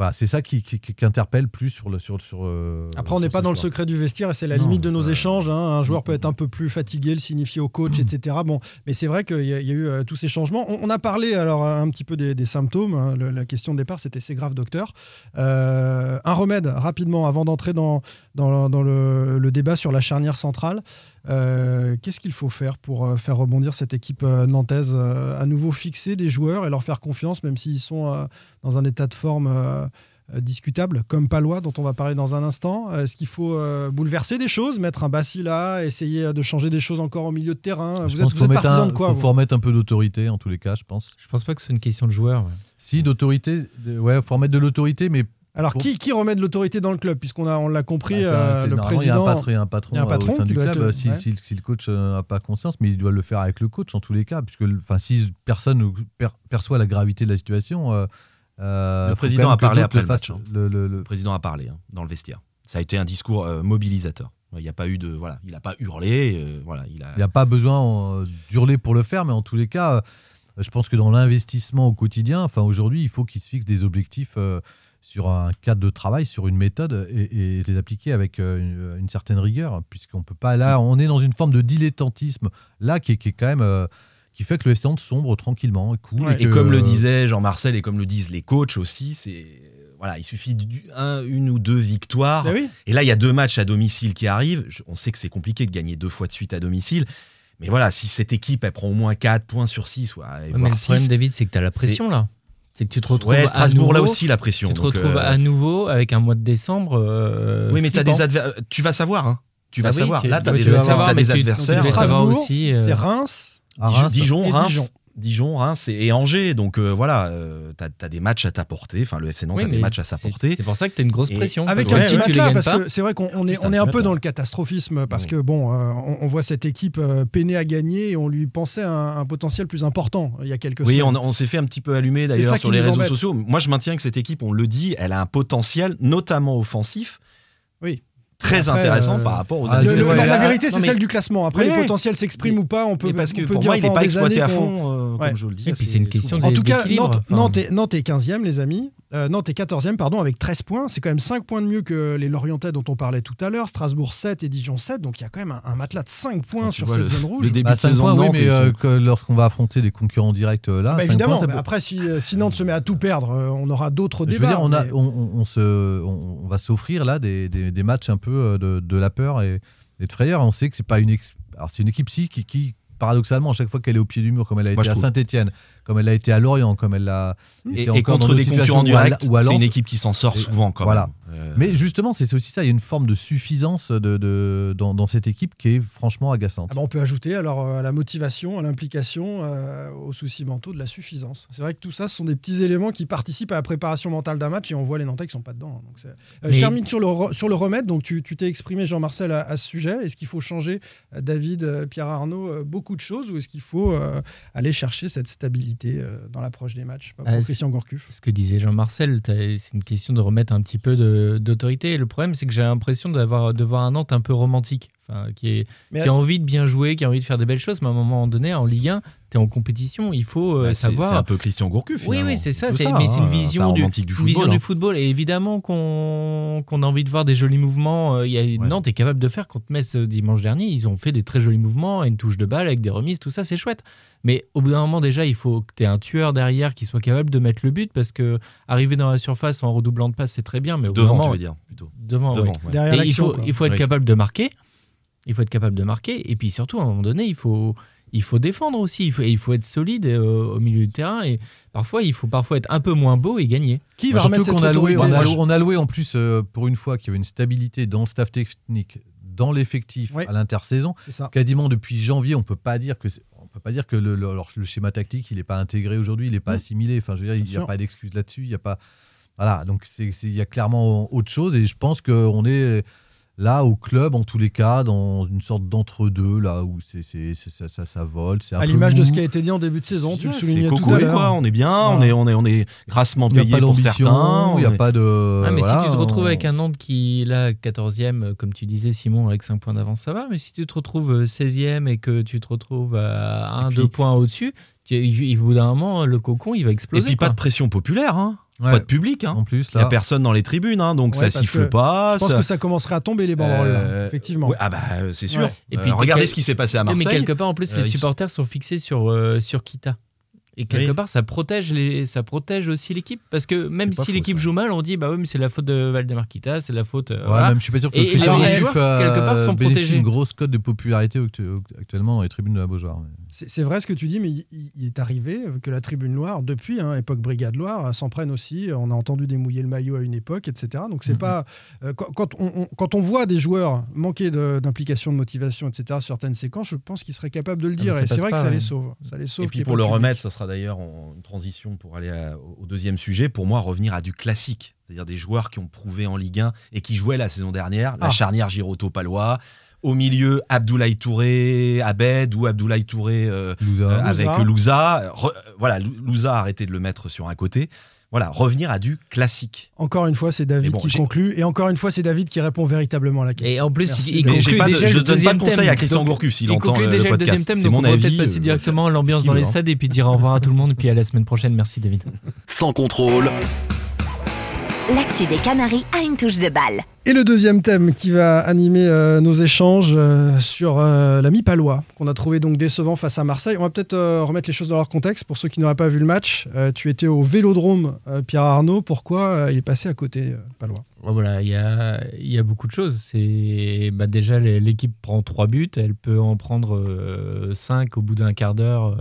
voilà, c'est ça qui, qui- qui- qui interpelle plus sur le sur, sur euh, Après, on n'est pas dans le secret du vestiaire et c'est la Non, limite de nos échanges. hein. Un joueur peut être un peu plus fatigué, le signifier au coach, etc. Bon, mais c'est vrai qu'il y, a il y a eu euh, tous ces changements. On, on a parlé alors un petit peu des, des symptômes. hein. Le- la question de départ, c'était c'est grave, docteur. Euh, un remède rapidement avant d'entrer dans, dans, dans le, le débat sur la charnière centrale. Euh, Qu'est-ce qu'il faut faire pour euh, faire rebondir cette équipe euh, nantaise euh, À nouveau fixer des joueurs et leur faire confiance, même s'ils sont euh, dans un état de forme discutable, comme Palois, dont on va parler dans un instant. Est-ce qu'il faut euh, bouleverser des choses, mettre un Bassi là, essayer de changer des choses encore au milieu de terrain? Je Vous pense êtes, vous faut êtes mettre partisan un- de quoi faut, vous? faut remettre un peu d'autorité en tous les cas, je pense. Je pense pas que c'est une question de joueur. ouais. Si d'autorité, ouais, faut remettre de l'autorité, mais Alors, qui, qui remet de l'autorité dans le club Puisqu'on a, on l'a compris, Bah, euh, le président. Il y a un patron, il y a un patron, il y a un euh, patron au sein du club. être le- si, ouais. si- si le coach n'a pas conscience, mais il doit le faire avec le coach en tous les cas, puisque si personne ne per- perçoit la gravité de la situation. euh, euh, Le président a parlé après le match, hein. Le- le- le- Le président a parlé hein, dans le vestiaire. Ça a été un discours euh, mobilisateur. Il n'y a pas eu de voilà, il n'a pas hurlé. euh, voilà, il a. Il n'y a pas besoin euh, d'hurler pour le faire, mais en tous les cas, euh, je pense que dans l'investissement au quotidien, enfin aujourd'hui, il faut qu'il se fixe des objectifs euh, sur un cadre de travail, sur une méthode et, et les appliquer avec euh, une, une certaine rigueur, puisqu'on peut pas là, on est dans une forme de dilettantisme là qui, est- qui est quand même euh, qui fait que le FC Nantes sombre tranquillement, cool. Ouais. Et que, comme le disait Jean-Marcel et comme le disent les coachs aussi, c'est voilà, il suffit d'une une ou deux victoires. Ben oui. Et là, il y a deux matchs à domicile qui arrivent. Je- on sait que c'est compliqué de gagner deux fois de suite à domicile. Mais voilà, si cette équipe, elle prend au moins 4 points sur 6, ouais, mais le problème, six, David, c'est que tu as la pression là. C'est que tu te retrouves Ouais, à Strasbourg, là nouveau- aussi, la pression. Tu te donc, retrouves euh, à nouveau avec un mois de décembre. euh, Oui, mais t'as flippant. des adver- tu vas savoir. Hein. Tu vas Ah oui, savoir. tu- Là, t'as ouais, des, tu vas t'as savoir, mais des adversaires. tu Strasbourg, aussi, euh, c'est Reims. Reims. Dijon, Reims, Dijon. Dijon, Reims et, et Angers. Donc euh, voilà, euh, t'as as des matchs à ta portée. Enfin, le FC Nantes Oui, a des matchs à sa c'est- portée. C'est pour ça que tu as une grosse Et- pression. Avec un petit matelas, gagnes parce pas, que c'est vrai qu'on on est, on est un peu dans le catastrophisme, parce Oui. que bon, euh, on, on voit cette équipe euh, peiner à gagner et on lui pensait un, un potentiel plus important il y a quelques Oui, semaines. on, on s'est fait un petit peu allumer d'ailleurs sur les réseaux sociaux. Moi, je maintiens que cette équipe, on le dit, elle a un potentiel, notamment offensif, Oui. Très Après, intéressant euh, par rapport aux ah, Le- le- adversaires. la, Ouais, la là- vérité, c'est mais- celle du classement. Après, Ouais. les potentiels s'expriment ou pas, on peut, mais parce que on peut pour dire moi, il n'est pas exploité à années fond, euh, Ouais. comme je le dis. Et puis c'est une question. En tout cas, Nantes, enfin. Nantes, est, Nantes est 15e, les amis. Euh, Nantes est 14e, pardon, avec 13 points. C'est quand même 5 points de mieux que les Lorientais dont on parlait tout à l'heure. Strasbourg 7 et Dijon 7. Donc il y a quand même un, un matelas de 5 points tu sur cette le- zone rouge. le début Bah, de saison points, de oui, mais euh, que lorsqu'on va affronter des concurrents directs euh, là, Bah, évidemment, points, mais peut- après, si, euh, si Nantes se met à tout perdre, euh, on aura d'autres Je débats. veux dire, on, a, mais- on, on- on se, on, va s'offrir là des, des- des matchs un peu euh, de, de la peur et, et de frayeur. On sait que c'est pas une, ex- alors c'est une équipe si qui, qui, paradoxalement, à chaque fois qu'elle est au pied du mur, comme elle a Moi, été à. Saint-Etienne, comme elle a été à Lorient, comme elle a Et, été et encore contre dans des concurrents directs, c'est une équipe qui s'en sort Et- souvent quand voilà. même. Euh, Mais justement, c'est aussi ça. Il y a une forme de suffisance de, de- dans, dans cette équipe qui est franchement agaçante. Ah bah, on peut ajouter alors euh, à la motivation, à l'implication, euh, aux soucis mentaux, de la suffisance. C'est vrai que tout ça, ce sont des petits éléments qui participent à la préparation mentale d'un match et on voit les Nantais qui sont pas dedans. hein. Donc c'est- Euh, Mais- Je termine sur le, re- sur le remède. Donc tu tu t'es exprimé, Jean-Marcel, à, à ce sujet. Est-ce qu'il faut changer, David, Pierre Arnaud, beaucoup de choses ou est-ce qu'il faut euh, aller chercher cette stabilité euh, dans l'approche des matchs? Pas pour Ah, Christian Gourcuff. Ce que disait Jean-Marcel, c'est une question de remettre un petit peu de- d'autorité. Le problème, c'est que j'ai l'impression d'avoir de voir un Nantes un peu romantique, enfin, qui, est, Mais- qui a envie de bien jouer, qui a envie de faire des belles choses, mais à un moment donné, en Ligue 1, tu es en compétition, il faut euh, bah, savoir. C'est un peu Christian Gourcuff. Oui, finalement. oui, c'est ça. c'est- c'est une hein, vision, du, du une vision football. du hein. football. Et évidemment qu'on qu'on a envie de voir des jolis mouvements. Euh, Il y a, Ouais. Nantes est capable de faire contre Metz euh, dimanche dernier. Ils ont fait des très jolis mouvements, une touche de balle avec des remises, tout ça, c'est chouette. Mais au bout d'un moment, déjà, il faut que tu aies un tueur derrière qui soit capable de mettre le but parce que arriver dans la surface en redoublant de passe, c'est très bien. Mais au Devant, tu moment, veux dire, plutôt. devant, Devant, ouais. Derrière il faut, quoi. il faut être Oui. capable de marquer. Il faut être capable de marquer. Et puis surtout, à un moment donné, il faut, il faut défendre aussi. Il faut, il faut être solide euh, au milieu du terrain. Et parfois, il faut parfois être un peu moins beau et gagner. Qui Moi, va remettre cette qu'on a loué, on, a, on loué en plus euh, pour une fois qu'il y avait une stabilité dans le staff technique, dans l'effectif Oui. à l'intersaison. Quasiment depuis janvier, on peut pas dire que on peut pas dire que le, le- alors, le schéma tactique il n'est pas intégré aujourd'hui, il n'est pas assimilé. Enfin, je veux dire, il n'y a pas d'excuse là-dessus. Il y a pas voilà. Donc il y a clairement autre chose et je pense qu'on est là au club en tous les cas dans une sorte d'entre-deux là où c'est c'est- c'est- ça, ça, ça vole. C'est un À peu l'image de ce qui a été dit en début de saison, tu le soulignais c'est tout à quoi. l'heure. On est bien, on, est, on, est, on est grassement payé pour certains. il n'y a est- pas de. Ah, mais voilà, si tu te retrouves on- avec un Nantes qui, là, 14e, euh, comme tu disais, Simon, avec 5 points d'avance, ça va. Mais si tu te retrouves euh, 16e et que tu te retrouves à 1-2 puis- points au-dessus, tu- il- au bout d'un moment, le cocon, il va Et exploser. puis pas de pression populaire, hein. Ouais. pas de public. Hein. En plus Il n'y a là. personne dans les tribunes, hein, donc Ouais, ça siffle pas. Je pense ça- que ça commencerait à tomber les banderoles, là, Euh, effectivement. ouais, ah bah c'est sûr. Ouais. Et Euh, puis, regardez quel- ce qui s'est passé à Marseille. Mais quelque part, en plus, Euh, les supporters sont fixés sur, euh, sur Kita. Et quelque Oui. part, ça protège, les, ça protège aussi l'équipe. Parce que même si l'équipe joue mal, on dit bah oui, mais c'est la faute de Valdemar Kita, c'est la faute. euh, Ouais, voilà. même je suis pas sûr que Et- les- joueurs, quelque part, sont protégés. d'une grosse cote de popularité actu- actuellement dans les tribunes de la Beaujoire. C'est vrai ce que tu dis, mais il, est arrivé que la Tribune Loire, depuis hein, époque Brigade Loire, s'en prenne aussi. On a entendu démouiller le maillot à une époque, etc. Donc c'est Mhm. pas euh, quand, quand on, on- quand on voit des joueurs manquer de- d'implication, de, motivation, etc. sur certaines séquences, je pense qu'ils seraient capables de le Ah, dire. Et c'est vrai que ça ouais. les sauve. Ça les sauve. Et puis pour le remettre, ça sera d'ailleurs en- une transition pour aller à- au deuxième sujet. Pour moi, revenir à du classique, c'est-à-dire des joueurs qui ont prouvé en Ligue 1 et qui jouaient la saison dernière, la Ah. charnière Giroto-Palois. Au milieu, Abdoulaye Touré, Abed ou Abdoulaye Touré euh, Louza. euh, avec Louza. Louza. Re- euh, voilà, Lou- Louza a arrêté de le mettre sur un côté. Voilà, revenir à du classique. Encore une fois, c'est David bon, qui conclut. Et encore une fois, c'est David qui répond véritablement à la question. Et en plus, Merci, il, conclut pas de- déjà je le donne pas de conseil thème. à Christian Gourcuff s'il il entend conclut le déjà le podcast. deuxième thème, C'est donc mon on avis, peut-être passer euh, directement à l'ambiance dans les hein. stades et puis dire au revoir à tout le monde et puis à la semaine prochaine. Merci David. Sans contrôle, L'actu des Canaries a une touche de balle. Et le deuxième thème qui va animer euh, nos échanges euh, sur euh, l'ami palois, qu'on a trouvé donc décevant face à Marseille. On va peut-être euh, remettre les choses dans leur contexte pour ceux qui n'auraient pas vu le match. Euh, tu étais au Vélodrome, euh, Pierre Arnaud. Pourquoi euh, il est passé à côté, euh, palois? Voilà, il y a, il y a beaucoup de choses. C'est bah, déjà l'é- l'équipe prend trois buts, elle peut en prendre euh, cinq au bout d'un quart d'heure.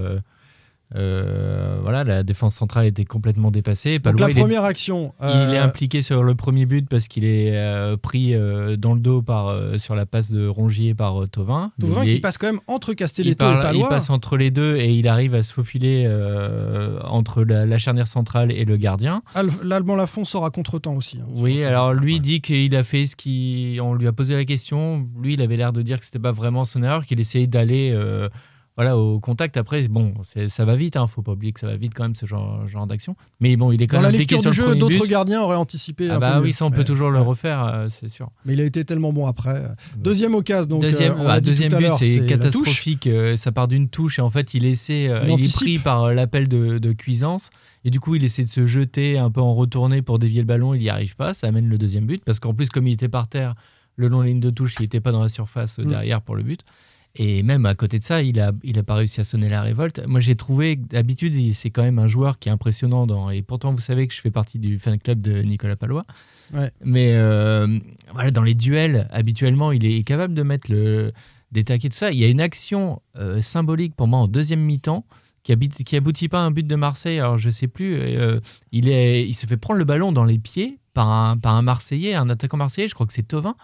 Euh, euh, voilà, la défense centrale était complètement dépassée. Donc Palois, la il est- première action. Il euh, est impliqué sur le premier but parce qu'il est euh, pris euh, dans le dos par, euh, sur la passe de Rongier par euh. Thauvin Il qui est- passe quand même entre Castelletto et parle- il Palois. passe entre les deux et il arrive à se faufiler euh, entre la, la charnière centrale et le gardien. Al- L'Allemand Lafont sort à contre-temps aussi. hein, Oui, alors lui Ouais. dit qu'il a fait ce qui. On lui a posé la question. Lui, il avait l'air de dire que c'était pas vraiment son erreur, qu'il essayait d'aller euh, voilà, au contact. Après, bon, ça va vite, hein, faut pas oublier que ça va vite quand même ce genre, genre d'action. Mais bon, il est quand Dans la même lecture du jeu, d'autres gardiens auraient anticipé. Ah un bah peu oui, mieux. ça on peut toujours le refaire, euh, c'est sûr. Mais il a été tellement bon après. Deuxième occasion, donc deuxième euh, on bah, deuxième but, c'est catastrophique. euh, ça part d'une touche et en fait, il essaie, Il il, est pris par l'appel de, de Cuisance et du coup, il essaie de se jeter un peu en retourné pour dévier le ballon. Il n'y arrive pas. Ça amène le deuxième but parce qu'en plus, comme il était par terre, le long de la ligne de touche, il n'était pas dans la surface Mm. derrière pour le but. Et même à côté de ça, il a, il a pas réussi à sonner la révolte. Moi, j'ai trouvé d'habitude, c'est quand même un joueur qui est impressionnant. Dans, et pourtant, vous savez que je fais partie du fan club de Nicolas Palois. Ouais. Mais euh, voilà, dans les duels, habituellement, il est capable de mettre le, des taquets, tout ça. Il y a une action euh, symbolique pour moi en deuxième mi-temps qui, habite, qui aboutit pas à un but de Marseille. Alors, je sais plus. euh, il, est, il se fait prendre le ballon dans les pieds par un, par un Marseillais, un attaquant marseillais, je crois que c'est Tovin.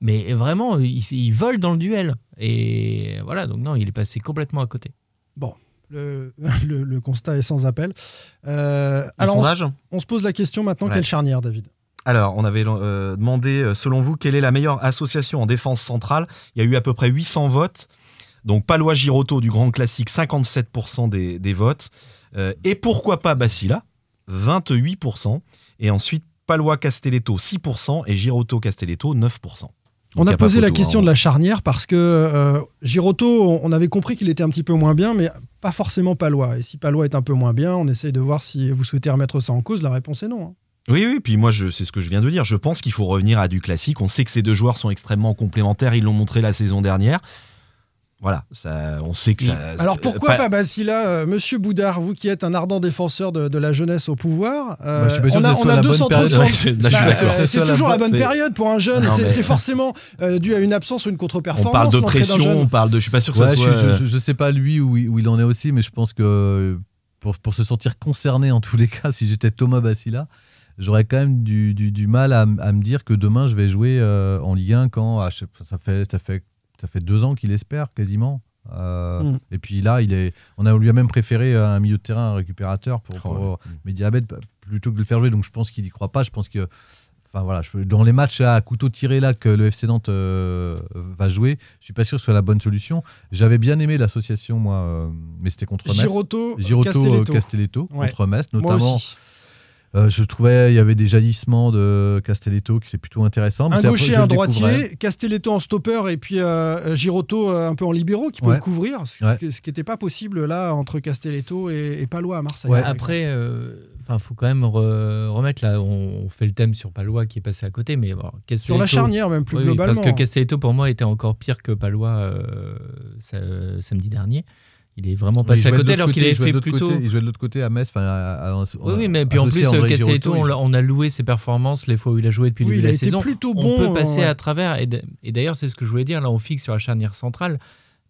Mais vraiment, il, il vole dans le duel. Et voilà, donc non, il est passé complètement à côté. Bon, le, le- le constat est sans appel. Euh, alors, on, sondage on se pose la question maintenant, Ouais. quelle charnière, David Alors, on avait euh, demandé, euh, selon vous, quelle est la meilleure association en défense centrale Il y a eu à peu près 800 votes. Donc, Palois Giroto du Grand Classique, 57% des, des votes. Euh, et pourquoi pas Bacilla 28%. Et ensuite, Palois Castelletto, 6%. Et Giroto Castelletto, 9%. On a posé la question hein. de la charnière parce que euh, Giroto, on avait compris qu'il était un petit peu moins bien, mais pas forcément Palois. Et si Palois est un peu moins bien, on essaye de voir si vous souhaitez remettre ça en cause. La réponse est non. hein. Oui, oui, puis moi, c'est ce que je viens de dire. Je pense qu'il faut revenir à du classique. On sait que ces deux joueurs sont extrêmement complémentaires. Ils l'ont montré la saison dernière. Voilà, ça, on sait que ça. Alors pourquoi pas- pas, Basila euh, Monsieur Boudard, vous qui êtes un ardent défenseur de, de la jeunesse au pouvoir, euh, Bah, je suis pas sûr on que a, on soit a la deux bonne centraux de période. centre. Ouais, c'est- Bah, euh, toujours la bonne- période pour un jeune. C'est mais- forcément euh, dû à une absence ou une On contre-performance. parle de pression, on parle de. Je suis pas sûr que Ouais, ça je, soit. je, je- je sais pas lui où, il- où il en est aussi, mais je pense que pour, pour se sentir concerné en tous les cas, si j'étais Thomas Bassila, j'aurais quand même du, du- du mal à, me dire que demain je vais jouer euh, en Ligue 1 quand ah, sais ça fait ça fait ça fait deux ans qu'il espère quasiment. Euh, Mm. Et puis là, il est, on a lui a même préféré euh, un milieu de terrain, un récupérateur pour, pour Oh, ouais. Mediabet plutôt que de le faire jouer. Donc je pense qu'il y croit pas. Je pense que Enfin voilà, je- dans les matchs à couteau tiré là que le FC Nantes euh, va jouer, je suis pas sûr que ce soit la bonne solution. J'avais bien aimé l'association moi, euh, mais c'était contre Metz. Giroto, Giroto Castelletto. euh, Castelletto Ouais. contre Metz Moi notamment. aussi. Euh, je trouvais il y avait des jaillissements de Castelletto qui c'est plutôt intéressant. Un gaucher, un droitier, Castelletto en stopper et puis euh, Giroto euh, un peu en libéraux qui peut Ouais. le couvrir, ce, Ouais. qui- ce qui n'était pas possible là entre Castelletto et, et Palois à Marseille. Ouais. Après, euh, enfin, faut quand même re- remettre là. On fait le thème sur Palois qui est passé à côté, mais bon, Sur la charnière même plus Oui, oui, globalement. parce que Castelletto pour moi était encore pire que Palois euh, sa- samedi dernier. Il est vraiment passé à côté alors qu'il avait fait plutôt. côté, il jouait de l'autre côté à Metz. enfin, à- à- Oui, oui, mais puis en plus, Giroto, on, on a loué ses performances les fois où il a joué depuis le début il a de la saison. plutôt on bon, peut passer ouais. à travers. Et d'ailleurs, c'est ce que je voulais dire. Là, on fixe sur la charnière centrale.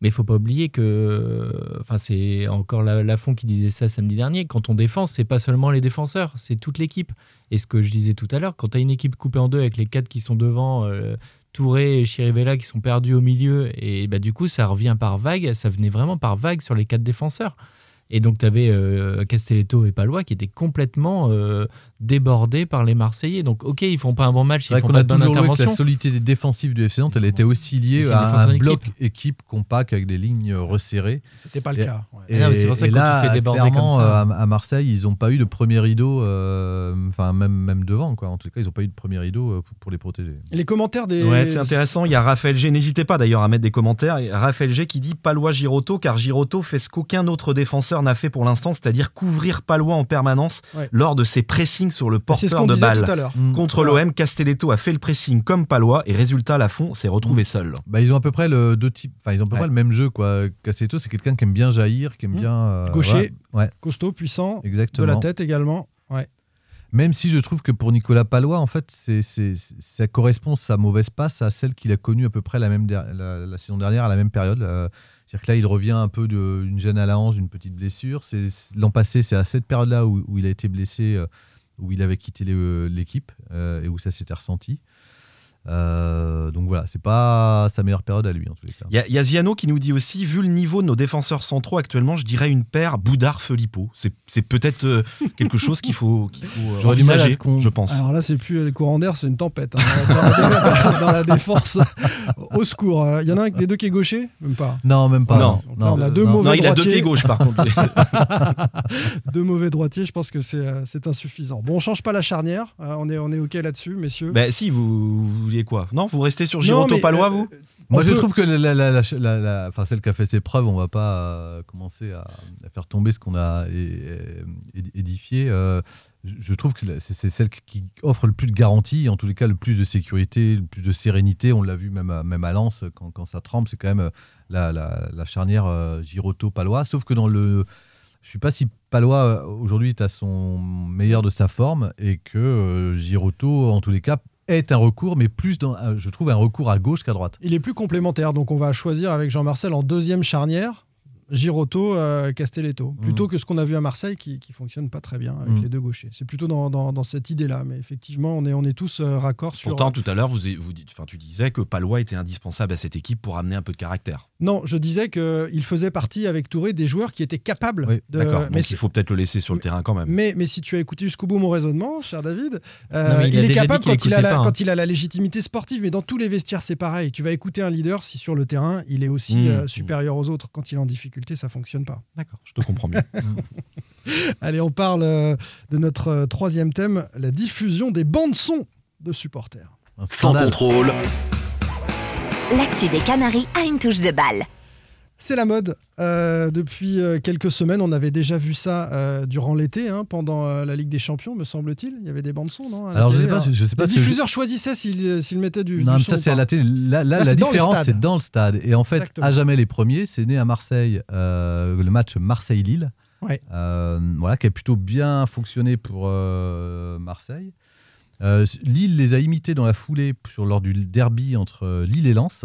Mais il faut pas oublier que, enfin, c'est encore la- Lafont qui disait ça samedi dernier. Quand on défend, c'est pas seulement les défenseurs, c'est toute l'équipe. Et ce que je disais tout à l'heure, quand tu as une équipe coupée en deux avec les quatre qui sont devant, euh, Touré et Chirivella qui sont perdus au milieu, et bah, du coup, ça revient par vague. Ça venait vraiment par vague sur les quatre défenseurs. Et donc, tu avais Castelletto et Palois qui étaient complètement euh, débordés par les Marseillais. Donc, ok, ils font pas un bon match, ils font qu'on pas a de bonne toujours loué que la intervention. solidité défensive du FC Nantes, elle était aussi liée à un bloc équipe compact avec des lignes euh, resserrées. C'était pas le Et- cas. ouais. Et, Ah c'est pour ça et que là, tu fais déborder clairement, comme ça- euh, à, à Marseille, ils n'ont pas eu de premier rideau, euh, enfin même, même devant. Quoi. En tout cas, ils n'ont pas eu de premier rideau euh, pour, pour les protéger. Et les commentaires des. Ouais, c'est intéressant. Il y a Raphaël G. N'hésitez pas d'ailleurs à mettre des commentaires. Raphaël G. qui dit Palois Giroto, car Giroto fait ce qu'aucun autre défenseur n'a fait pour l'instant, c'est-à-dire couvrir Palois en permanence Ouais. lors de ses pressings sur le C'est ce porteur qu'on de balle. tout à l'heure. Contre l'OM, Castelletto a fait le pressing comme Palois et résultat, Lafont s'est retrouvé seul. Bah, ils ont à peu près le deux types, enfin ils ont à peu Ouais. près le même jeu quoi. Castelletto, c'est quelqu'un qui aime bien jaillir, qui aime Mmh. bien euh, Gaucher. ouais, Costaud, puissant, de exactement. la tête également. Ouais. Même si je trouve que pour Nicolas Palois, en fait, ça correspond sa mauvaise passe à celle qu'il a connue à peu près la, même saison dernière à la même période. Euh, c'est-à-dire que là, il revient un peu d'une gêne à la hanche, d'une petite blessure. C'est, l'an passé, c'est à cette période-là où, il a été blessé, euh, où il avait quitté l'équipe euh, et où ça s'était ressenti. Euh, donc voilà, c'est pas sa meilleure période à lui en tous les cas. Il y, a- il y a Ziano qui nous dit aussi, vu le niveau de nos défenseurs centraux actuellement, je dirais une paire Boudard-Felipeau. C'est c'est peut-être euh, quelque chose qu'il faut, qu'il faut euh, envisager, je pense. Alors là, c'est plus des courants d'air, c'est une tempête. hein. Dans, la, dans la défense, au secours. Euh, Il y en a un des deux qui est gaucher Même pas? Non, même pas. Non. Donc là, on a deux non. mauvais non, il a deux droitiers. pieds gauches par contre. Deux mauvais droitiers, je pense que c'est euh, c'est insuffisant. Bon, on change pas la charnière. euh, on, est, on est OK là-dessus, messieurs. Ben si, vous, vous quoi? Non, vous restez sur Giroto Palois, euh, vous? Moi, on je trouve que la, la- la- la- la- la- enfin, celle qui a fait ses preuves, on va pas euh, commencer à, à faire tomber ce qu'on a édifié. Euh, je- trouve que c'est celle qui offre le plus de garanties, en tous les cas le plus de sécurité, le plus de sérénité. On l'a vu même à, même à Lens, quand, quand ça tremble, c'est quand même euh, la, la- la charnière euh, Giroto-Palois. Sauf que dans le. Je ne sais pas si Palois euh, aujourd'hui est à son meilleur de sa forme et que euh, Giroto, en tous les cas, est un recours, mais plus, dans, euh, je trouve, un recours à gauche qu'à droite. Il est plus complémentaire, donc on va choisir avec Jean-Marcel en deuxième charnière. Girotto, euh, Castelletto, Mm. plutôt que ce qu'on a vu à Marseille qui, qui fonctionne pas très bien avec Mm. les deux gauchers. C'est plutôt dans, dans- dans cette idée-là, mais effectivement, on est, on est tous euh, raccord sur. Pourtant, tout à l'heure, vous, vous dites, enfin, tu disais que Palois était indispensable à cette équipe pour amener un peu de caractère. Non, je disais qu'il faisait partie avec Touré des joueurs qui étaient capables Oui, de. D'accord. mais Donc il faut peut-être le laisser sur le terrain quand même. Mais, mais si tu as écouté jusqu'au bout mon raisonnement, cher David, euh, Non, il est capable dit qu'il quand il, a écoutait la, pas, hein. quand il a la légitimité sportive. Mais dans tous les vestiaires, c'est pareil. Tu vas écouter un leader si sur le terrain, il est aussi Mmh. euh, supérieur aux autres. Quand il est en difficulté, ça fonctionne pas. D'accord, je te comprends bien. Allez, on parle euh, de notre euh, troisième thème, la diffusion des bandes son de supporters. Sans contrôle, L'actu des Canaries a une touche de balle. C'est la mode. Euh, depuis euh, quelques semaines, on avait déjà vu ça euh, durant l'été, hein, pendant euh, la Ligue des Champions, me semble-t il. Y avait des bandes son, non Alors je sais pas, alors. je sais pas. Les je- diffuseurs choisissaient s'ils mettaient du, Non, du mais ça c'est à la télé. Là, là, Là, la les différence, c'est dans le stade. Et en fait, Exactement. à jamais les premiers, c'est né à Marseille, le match Marseille-Lille, Ouais. voilà, qui a plutôt bien fonctionné pour Marseille. Lille les a imités dans la foulée sur, lors du derby entre Lille et Lens.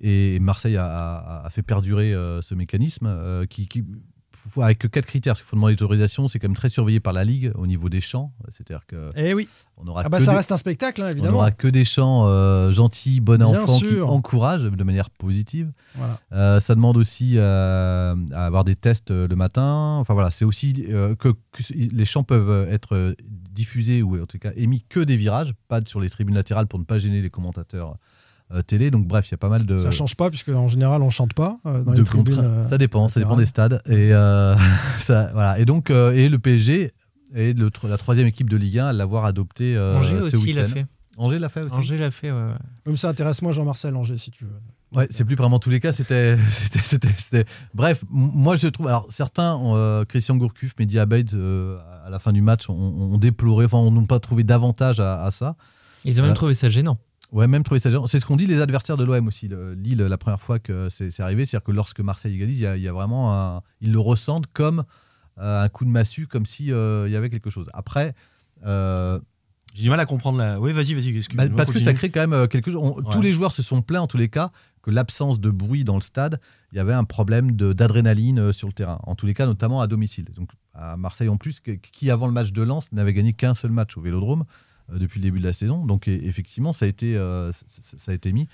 Et Marseille a, a- a fait perdurer euh, ce mécanisme euh, qui, qui- faut- avec quatre critères. Parce qu'il faut demander l'autorisation, c'est quand même très surveillé par la Ligue au niveau des champs. C'est-à-dire que Eh oui. on aura Ah bah ça des- reste un spectacle, hein, on évidemment. n'aura que des chants euh, gentils, bon enfant, qui encouragent de manière positive. Voilà. Euh, ça demande aussi à avoir des tests le matin. Enfin voilà, c'est aussi que, que les chants peuvent être diffusés ou en tout cas émis que des virages, pas sur les tribunes latérales pour ne pas gêner les commentateurs télé. Donc bref, il y a pas mal de. Ça change pas, puisque en général, on chante pas euh, dans de les tribunes. euh, ça dépend, ça dépend des stades. Et, euh, ça, voilà. et donc, euh, et le PSG est le la troisième équipe de Ligue 1 à l'avoir adopté euh, Angers ce aussi l'a fait. Angers l'a fait aussi. Angers l'a fait, ouais, ouais. Même ça intéresse moi Jean-Marcel Angers, si tu veux. Ouais, c'est plus vraiment tous les cas. C'était, c'était, c'était, c'était- Bref, moi je trouve. Alors certains, euh, Christian Gourcuff, Mehdi Abeid, euh, à la fin du match, ont, ont déploré, enfin, on n'a pas trouvé d'avantage à, à ça. Ils ont même trouvé ça gênant. Ouais, même gênant. C'est ce qu'ont dit les adversaires de l'OM aussi. Le- Lille, la première fois que c'est, arrivé, c'est-à-dire que lorsque Marseille égalise, il y a, il y a vraiment un, ils le ressentent comme euh, un coup de massue, comme si euh, il y avait quelque chose. Après. euh, J'ai du mal à comprendre la. Oui, vas-y, vas-y, bah, parce que ça crée quand même quelque chose. on- Ouais. Tous les joueurs se sont plaints en tous les cas que l'absence de bruit dans le stade, il y avait un problème d'adrénaline sur le terrain. En tous les cas, notamment à domicile. Donc à Marseille en plus, qui avant le match de Lens n'avait gagné qu'un seul match au Vélodrome depuis le début de la saison. Donc e- effectivement, ça a été, euh, ça a été mis.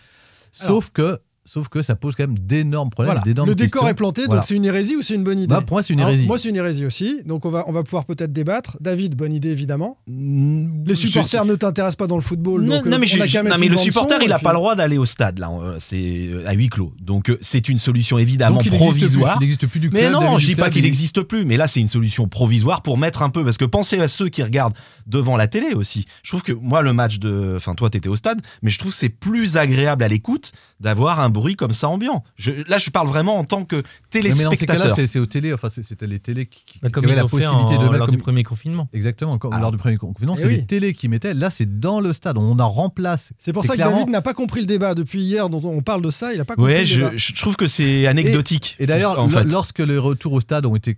Sauf que, sauf que ça pose quand même d'énormes problèmes. Voilà. d'énormes Le décor questions. est planté, Voilà. donc c'est une hérésie ou c'est une bonne idée Bah, pour moi, c'est une Alors, hérésie. moi, c'est une hérésie aussi. Donc on va, on va pouvoir peut-être débattre. David, bonne idée évidemment. Mm, Les supporters ne t'intéressent pas dans le football. Non, donc, non, euh, mais, on a je- qu'à mettre non, mais une le supporter, son, il n'a puis- pas le droit d'aller au stade, là. euh, C'est euh, à huis clos. Donc, euh, c'est une solution évidemment Donc, il n'existe plus. provisoire. Il n'existe plus du Mais club, non, David, je dis pas qu'il il- n'existe plus, mais là c'est une solution provisoire pour mettre un peu, parce que pensez à ceux qui regardent devant la télé aussi. Je trouve que moi le match de, enfin toi t'étais au stade, mais je trouve que c'est plus agréable à l'écoute d'avoir un bruit comme ça ambiant. Je, là je parle vraiment en tant que Mais dans ces cas-là, téléspectateur. c'est c'est aux télé. Enfin, c'était les télés qui, qui- Bah, qui comme avaient la possibilité en- de mettre lors comme- du premier confinement. Exactement, comme Alors. lors du premier confinement, Eh c'est oui. les télés qui mettaient. Là, c'est dans le stade. On en remplace. C'est pour ça que clairement- David n'a pas compris le débat depuis hier dont on parle de ça. Il n'a pas compris Ouais, le je, débat. je trouve que c'est anecdotique. Et d'ailleurs, en lo- fait. lorsque les retours au stade ont été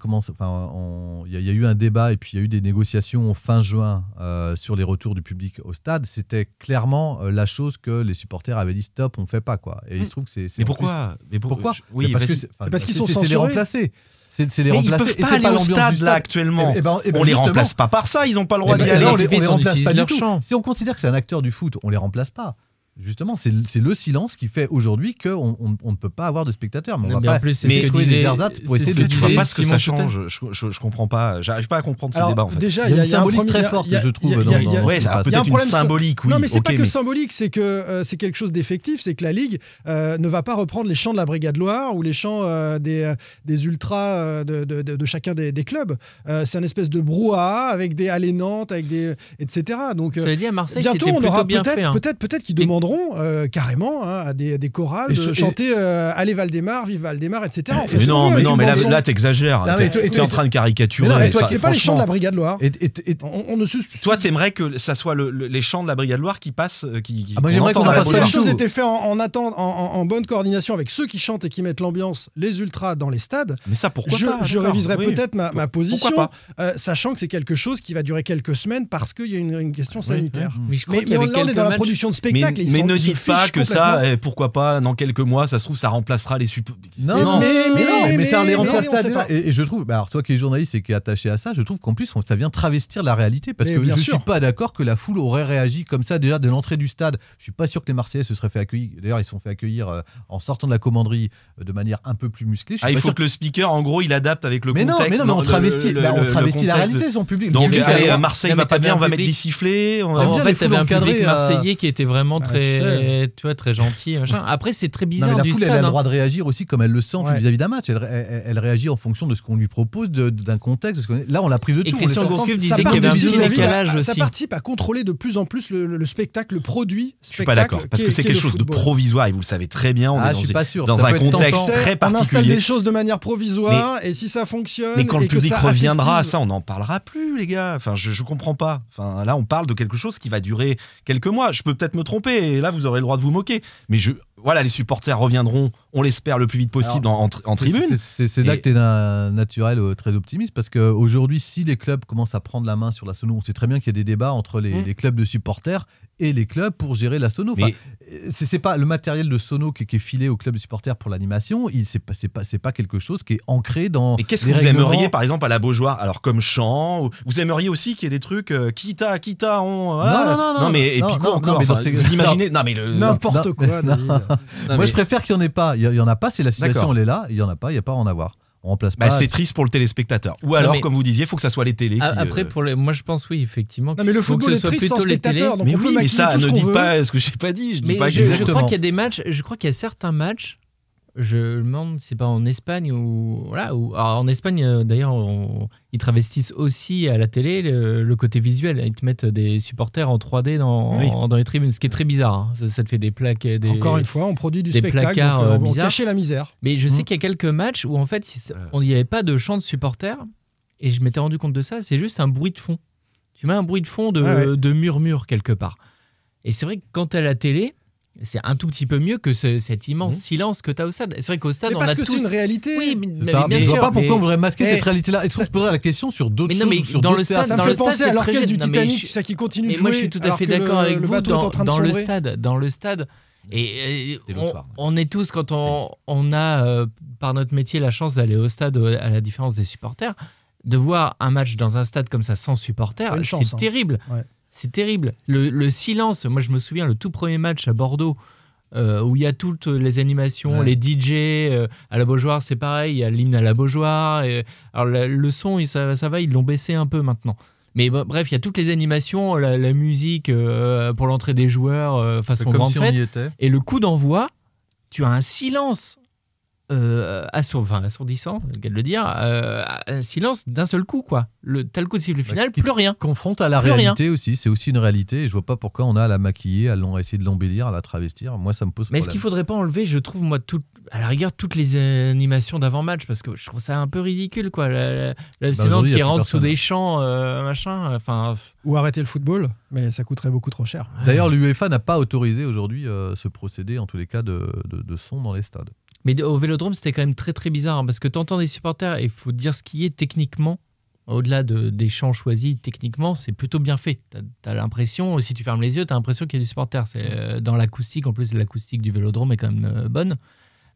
il y, a- il y a eu un débat et puis il y a eu des négociations fin juin euh, sur les retours du public au stade. C'était clairement euh, la chose que les supporters avaient dit stop, on fait pas quoi. Et il se trouve que c'est. Mais pourquoi Mais Pourquoi Oui, parce qu'ils sont c'est- C'est les censurés. remplacer. C'est les Mais ils remplacer. peuvent et pas aller au stade là actuellement. Eh ben- eh ben on les remplace pas par ça, ils n'ont pas le droit Eh d'y ben, c'est aller. on les, on les remplace pas du tout. champ. Si on considère que c'est un acteur du foot, on les remplace pas. Justement, c'est le- c'est le silence qui fait aujourd'hui qu'on on, on ne peut pas avoir de spectateurs. Mais on Non, va mais pas en plus, c'est mais ce que trouver des disait- ersatz pour c'est essayer ce de Je tuer. vois disait pas ce que ça change. Je, je, je comprends pas. J'arrive pas à comprendre ce Alors, débat en fait. déjà, Il y a une un symbolique très forte, je trouve, Ouais, ça peut-être une problème- symbolique, oui. Non, mais c'est ok, pas que mais- symbolique, c'est que euh, c'est quelque chose d'effectif, c'est que la Ligue euh, ne va pas reprendre les chants de la Brigade Loire ou les chants euh, des, des ultras de, chacun des, clubs. C'est un espèce de brouhaha avec des allées Nantes, avec des etc. Donc Cela dit, à Marseille, bientôt on aura bien peut-être fait. hein. peut-être peut-être qu'ils Et- demanderont euh, carrément hein, à des, des chorales Et de chanter euh, Allez Valdemar, vive Valdemar, etc. Fait Mais non, mais non, mais là, là t'exagères. T'es en train de caricaturer. Mais non, mais Toi, c'est pas les chants de la. Brigade Loire. Et- et- et- On, on ne sus- Toi, t'aimerais que ça soit le- le- les chants de la Brigade Loire qui passent, euh, qui, qui- Ah, moi, j'aimerais qu'on la si choses tout. étaient faites en, en, attente- en, en- en bonne coordination avec ceux qui chantent et qui mettent l'ambiance, les ultras dans les stades, Mais ça, pourquoi je, pas je d'accord, réviserai oui. peut-être ma, position, sachant que c'est quelque chose qui va durer quelques semaines parce qu'il y a une, question sanitaire. Mais on, est dans la production de spectacle. mais Mais ne dites pas que ça, eh, pourquoi pas, dans quelques mois, ça se trouve, ça remplacera les support. Non, Mais- non, mais- mais, non, mais- mais ça les mais- remplace mais on pas déjà. Et, et je trouve, bah alors toi qui es journaliste et qui est attaché à ça, je trouve qu'en plus on- ça vient travestir la réalité parce Mais que je sûr. suis pas d'accord que la foule aurait réagi comme ça déjà de l'entrée du stade. Je suis pas sûr que les Marseillais se seraient fait accueillir. D'ailleurs, ils se sont fait accueillir euh, en sortant de la commanderie euh, de manière un peu plus musclée. Ah, il faut que le speaker, en gros, il adapte avec le mais non, contexte. mais non, mais on travestit, bah, on travestit la réalité, son public. Donc, allez, à Marseille mais va pas bien, on va mettre des sifflets. on Ah, va- en fait, t'avais un public euh, marseillais qui était vraiment bah, très, tu vois, très gentil. machin. Après, c'est très Non, bizarre mais la du foule, elle a le hein. droit de réagir aussi comme elle le sent Ouais. vis-à-vis d'un match. Elle, elle- elle réagit en fonction de ce qu'on lui propose, d'un contexte. Là, on l'a pris de Et tout. Christian. Gourcuff disait qu'il y avait un petit décalage à- Ça aussi. participe à contrôler de plus en plus le, le spectacle, le produit. Je suis pas d'accord parce que c'est quelque chose de provisoire et vous le savez très bien. On Ah, est je dans, suis pas sûr. dans un contexte très On installe particulier. des choses de manière provisoire et si ça fonctionne. Mais quand et le que public ça reviendra à ça, on n'en parlera plus, les gars. Enfin, je, je comprends pas. Enfin, là, on parle de quelque chose qui va durer quelques mois. Je peux peut-être me tromper et là, vous aurez le droit de vous moquer. Mais je, voilà, les supporters reviendront, on l'espère, le plus vite possible en, tribune. c'est- là Et- que tu es naturel euh, très optimiste parce qu'aujourd'hui, si les clubs commencent à prendre la main sur la sono, on sait très bien qu'il y a des débats entre les, Mm. les clubs de supporters et les clubs pour gérer la sono. Enfin, Mais- euh, c'est pas le matériel de sono qui, qui est filé aux clubs de supporters pour l'animation. il- C'est pas, c'est pas, c'est pas quelque chose qui est ancré dans. Mais qu'est-ce que vous règlements. aimeriez, par exemple, à la Beaujoire? Alors, comme chant, ou- vous aimeriez aussi qu'il y ait des trucs euh, quitta, quitta, on. ah, non, non, non, mais et non, puis quoi non, encore non, mais? Enfin, Vous imaginez Non, mais le. N'importe Non, quoi, non. Moi, mais- je préfère qu'il n'y en ait pas. Il y, il y en a pas, c'est la situation, elle est là. Il y en a pas, il n'y a pas à en avoir. On remplace Bah, pas. c'est triste pour le téléspectateur. Ou alors, mais- comme vous disiez, il faut que ça soit les télés. Qui, Après, euh, pour les... moi, je pense, oui, effectivement. Non, mais le football que est ce soit triste sans plutôt les télés. spectateur, donc Mais on peut oui, mais ça, ne veut. pas ce que j'ai pas dit. Je dis Mais pas je, je crois qu'il y a des matchs, je crois qu'il y a certains matchs, je me demande, c'est pas en Espagne ou voilà, ou en Espagne euh, d'ailleurs, on- ils travestissent aussi à la télé le, le côté visuel. Ils te mettent des supporters en 3D dans, Oui. dans les tribunes, ce qui est très bizarre. hein. Ça, ça te fait des plaques, des, Encore une fois, on produit du des spectacle, placards, donc, euh, euh, on cacher la misère. Mais je sais Mm. qu'il y a quelques matchs où en fait, il- on n'y avait pas de chant de supporters et je m'étais rendu compte de ça. C'est juste un bruit de fond. Tu mets un bruit de fond de, ouais. de murmure quelque part. Et c'est vrai que quand à la télé, c'est un tout petit peu mieux que ce- cet immense Mhm. silence que tu as au stade. C'est vrai qu'au stade, Mais on parce a que tous. c'est une réalité. Oui, mais, C'est mais ça. bien je vois sûr. pas pourquoi mais- on voudrait masquer Eh, cette réalité-là. Est-ce qu'on se poserait la question sur d'autres Mais non, mais choses, sur dans d'autres le stade, Ça dans me fait penser à l'orchestre du Titanic, je- ça qui continue Mais de moi, jouer. je suis tout à fait d'accord avec le vous dans, en train de dans le stade. Dans le stade. Et, on, est tous, quand on, on a, euh, par notre métier, la chance d'aller au stade, euh, à la différence des supporters, de voir un match dans un stade comme ça sans supporters, C'est hein. terrible. Ouais. C'est terrible. Le, le silence, moi je me souviens, le tout premier match à Bordeaux, euh, où il y a toutes les animations, Ouais. les DJ, euh, à la Beaujoire c'est pareil, il y a l'hymne à la Beaujoire. Et, alors le, le son, ça, ça va, ils l'ont baissé un peu maintenant. Mais bref, il y a toutes les animations, la, la musique euh, pour l'entrée des joueurs, façon grande si fête. Et le coup d'envoi, tu as un silence euh, enfin, assourdissant, qu'elle le dire, euh, un silence d'un seul coup, quoi. Le, t'as le coup de sifflet Bah, final, plus rien. confronte à la Plus réalité aussi. C'est aussi une réalité. Et je vois pas pourquoi on a à la maquiller, à essayer de l'embellir, à la travestir. Moi, ça me pose Mais est-ce problème. qu'il faudrait pas enlever, je trouve, moi, tout, à la rigueur, toutes les animations d'avant-match Parce que je trouve ça un peu ridicule, quoi. Il y qui rentre sous des champs, euh, machin, enfin. Ou arrêter le football, mais ça coûterait beaucoup trop cher. D'ailleurs, l'UEFA n'a pas autorisé aujourd'hui euh, ce procédé, en tous les cas, de, de- de son dans les stades. Mais au Vélodrome, c'était quand même très très bizarre hein, parce que t'entends des supporters et il faut dire ce qui est techniquement, au-delà de, des chants choisis, techniquement, c'est plutôt bien fait. T'as as, l'impression, si tu fermes les yeux, t'as l'impression qu'il y a du supporter. C'est euh, dans l'acoustique, en plus l'acoustique du Vélodrome est quand même euh, bonne.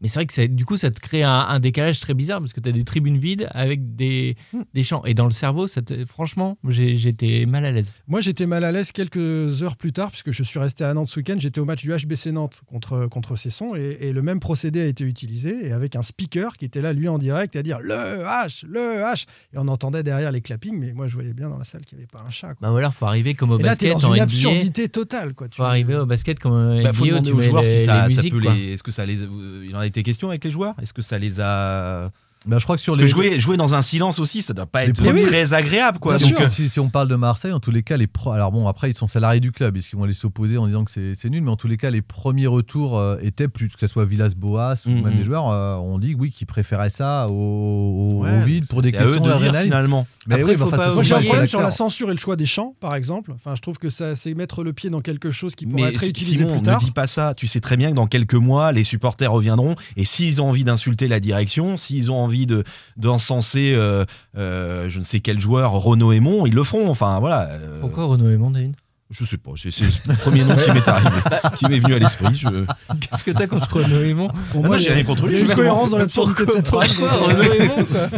Mais c'est vrai que ça- du coup, ça te crée un, un décalage très bizarre parce que tu as des tribunes vides avec des, des chants. Et dans le cerveau, ça te- franchement, j'ai- j'étais mal à l'aise. Moi, j'étais mal à l'aise quelques heures plus tard, puisque je suis resté à Nantes ce week-end. J'étais au match du HBC Nantes contre, contre Cesson, et, et le même procédé a été utilisé, et avec un speaker qui était là, lui, en direct, à dire le H, le H. Et on entendait derrière les clappings, mais moi, je voyais bien dans la salle qu'il n'y avait pas un chat. Quoi. Bah voilà, faut arriver comme au et là, t'es basket dans une NBA. absurdité totale. Quoi. Tu- Faut arriver au basket comme en Bah, faut demander aux joueurs les, si ça, peut les. Est-ce que ça les. Il en a été question avec les joueurs? Est-ce que ça les a. Bah, je crois que sur Parce les. que jouer, jouer dans un silence aussi, ça doit pas être premiers- très agréable, quoi. Donc, euh, si, si on parle de Marseille, en tous les cas, les pro... alors bon, après ils sont salariés du club, est-ce qu'ils vont aller s'opposer en disant que c'est c'est nul, mais en tous les cas, les premiers retours euh, étaient plus que ce soit Villas-Boas ou Mhm. même les joueurs, euh, on dit oui qu'ils préféraient ça au, au- ouais, vide pour des questions de dire, finalement. Mais Après, oui, enfin, pas Moi, j'ai un problème sur la censure et le choix des chants, par exemple. Enfin, je trouve que ça, c'est mettre le pied dans quelque chose qui pourrait Mais être Simon, plus ne tard. dis pas ça. Tu sais très bien que dans quelques mois, les supporters reviendront. Et s'ils ont envie d'insulter la direction, s'ils ont envie de d'encenser, euh, euh, je ne sais quel joueur, Renaud Aymon, ils le feront. Enfin, voilà. euh, Pourquoi Renaud Aymon, David? Je sais pas, c'est le premier nom qui m'est arrivé, qui m'est venu à l'esprit. Je... Qu'est-ce que t'as contre Renaud Aymon? Pour moi, j'ai rien contre Il lui, y a une cohérence dans l'absurdité de cette phrase. Renaud Aymon quoi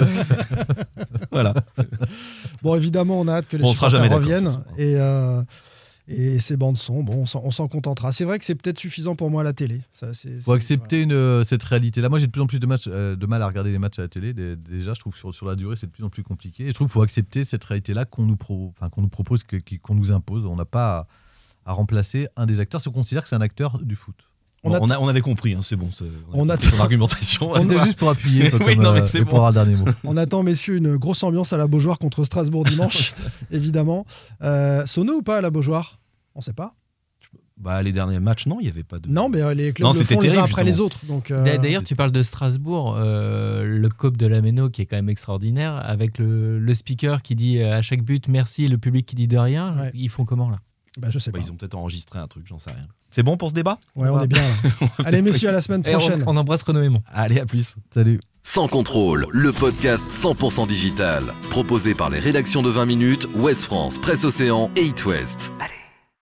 Voilà. Bon, évidemment, on a hâte que les Bon, on sera jamais reviennent. Et, euh, et ces bandes son, bon, on s'en- on contentera. C'est vrai que c'est peut-être suffisant pour moi à la télé. Ça, faut accepter une, euh, cette réalité-là. Moi, j'ai de plus en plus de, matchs, euh, de mal à regarder les matchs à la télé. Dé- Déjà, je trouve que sur, sur la durée, c'est de plus en plus compliqué. Et je trouve qu'il faut accepter cette réalité-là qu'on nous, pro- enfin, qu'on nous propose, qu'on nous impose. On n'a pas à, à remplacer un des acteurs. Si on considère que c'est un acteur du foot. On Bon, a- On, a- on avait compris, hein, c'est bon. On a a- compris ton argumentation. C'était juste pour appuyer, quoi, Oui, comme, non, mais euh, pour bon. avoir le dernier mot. On attend, messieurs, une grosse ambiance à la Beaujoire contre Strasbourg dimanche, évidemment. Euh, Sono ou pas à la Beaujoire? On sait pas. Bah, les derniers matchs, non, il n'y avait pas de. Non, mais euh, les clubs Non, le font les uns terrible, après les autres. Donc, euh, D'a- D'ailleurs, tu parles de Strasbourg, euh, le COP de la Méno qui est quand même extraordinaire, avec le, le speaker qui dit à chaque but merci, et le public qui dit de rien. Ouais. Ils font comment là? Bah, je sais Bah, pas. ils ont peut-être enregistré un truc, j'en sais rien. C'est bon pour ce débat? Ouais, on est bien là. Allez, messieurs, à la semaine on, prochaine. on embrasse Renaud. Allez, à plus. Salut. Sans contrôle, le podcast 100% digital. Proposé par les rédactions de 20 minutes, Ouest France, Presse Océan et It West. Allez.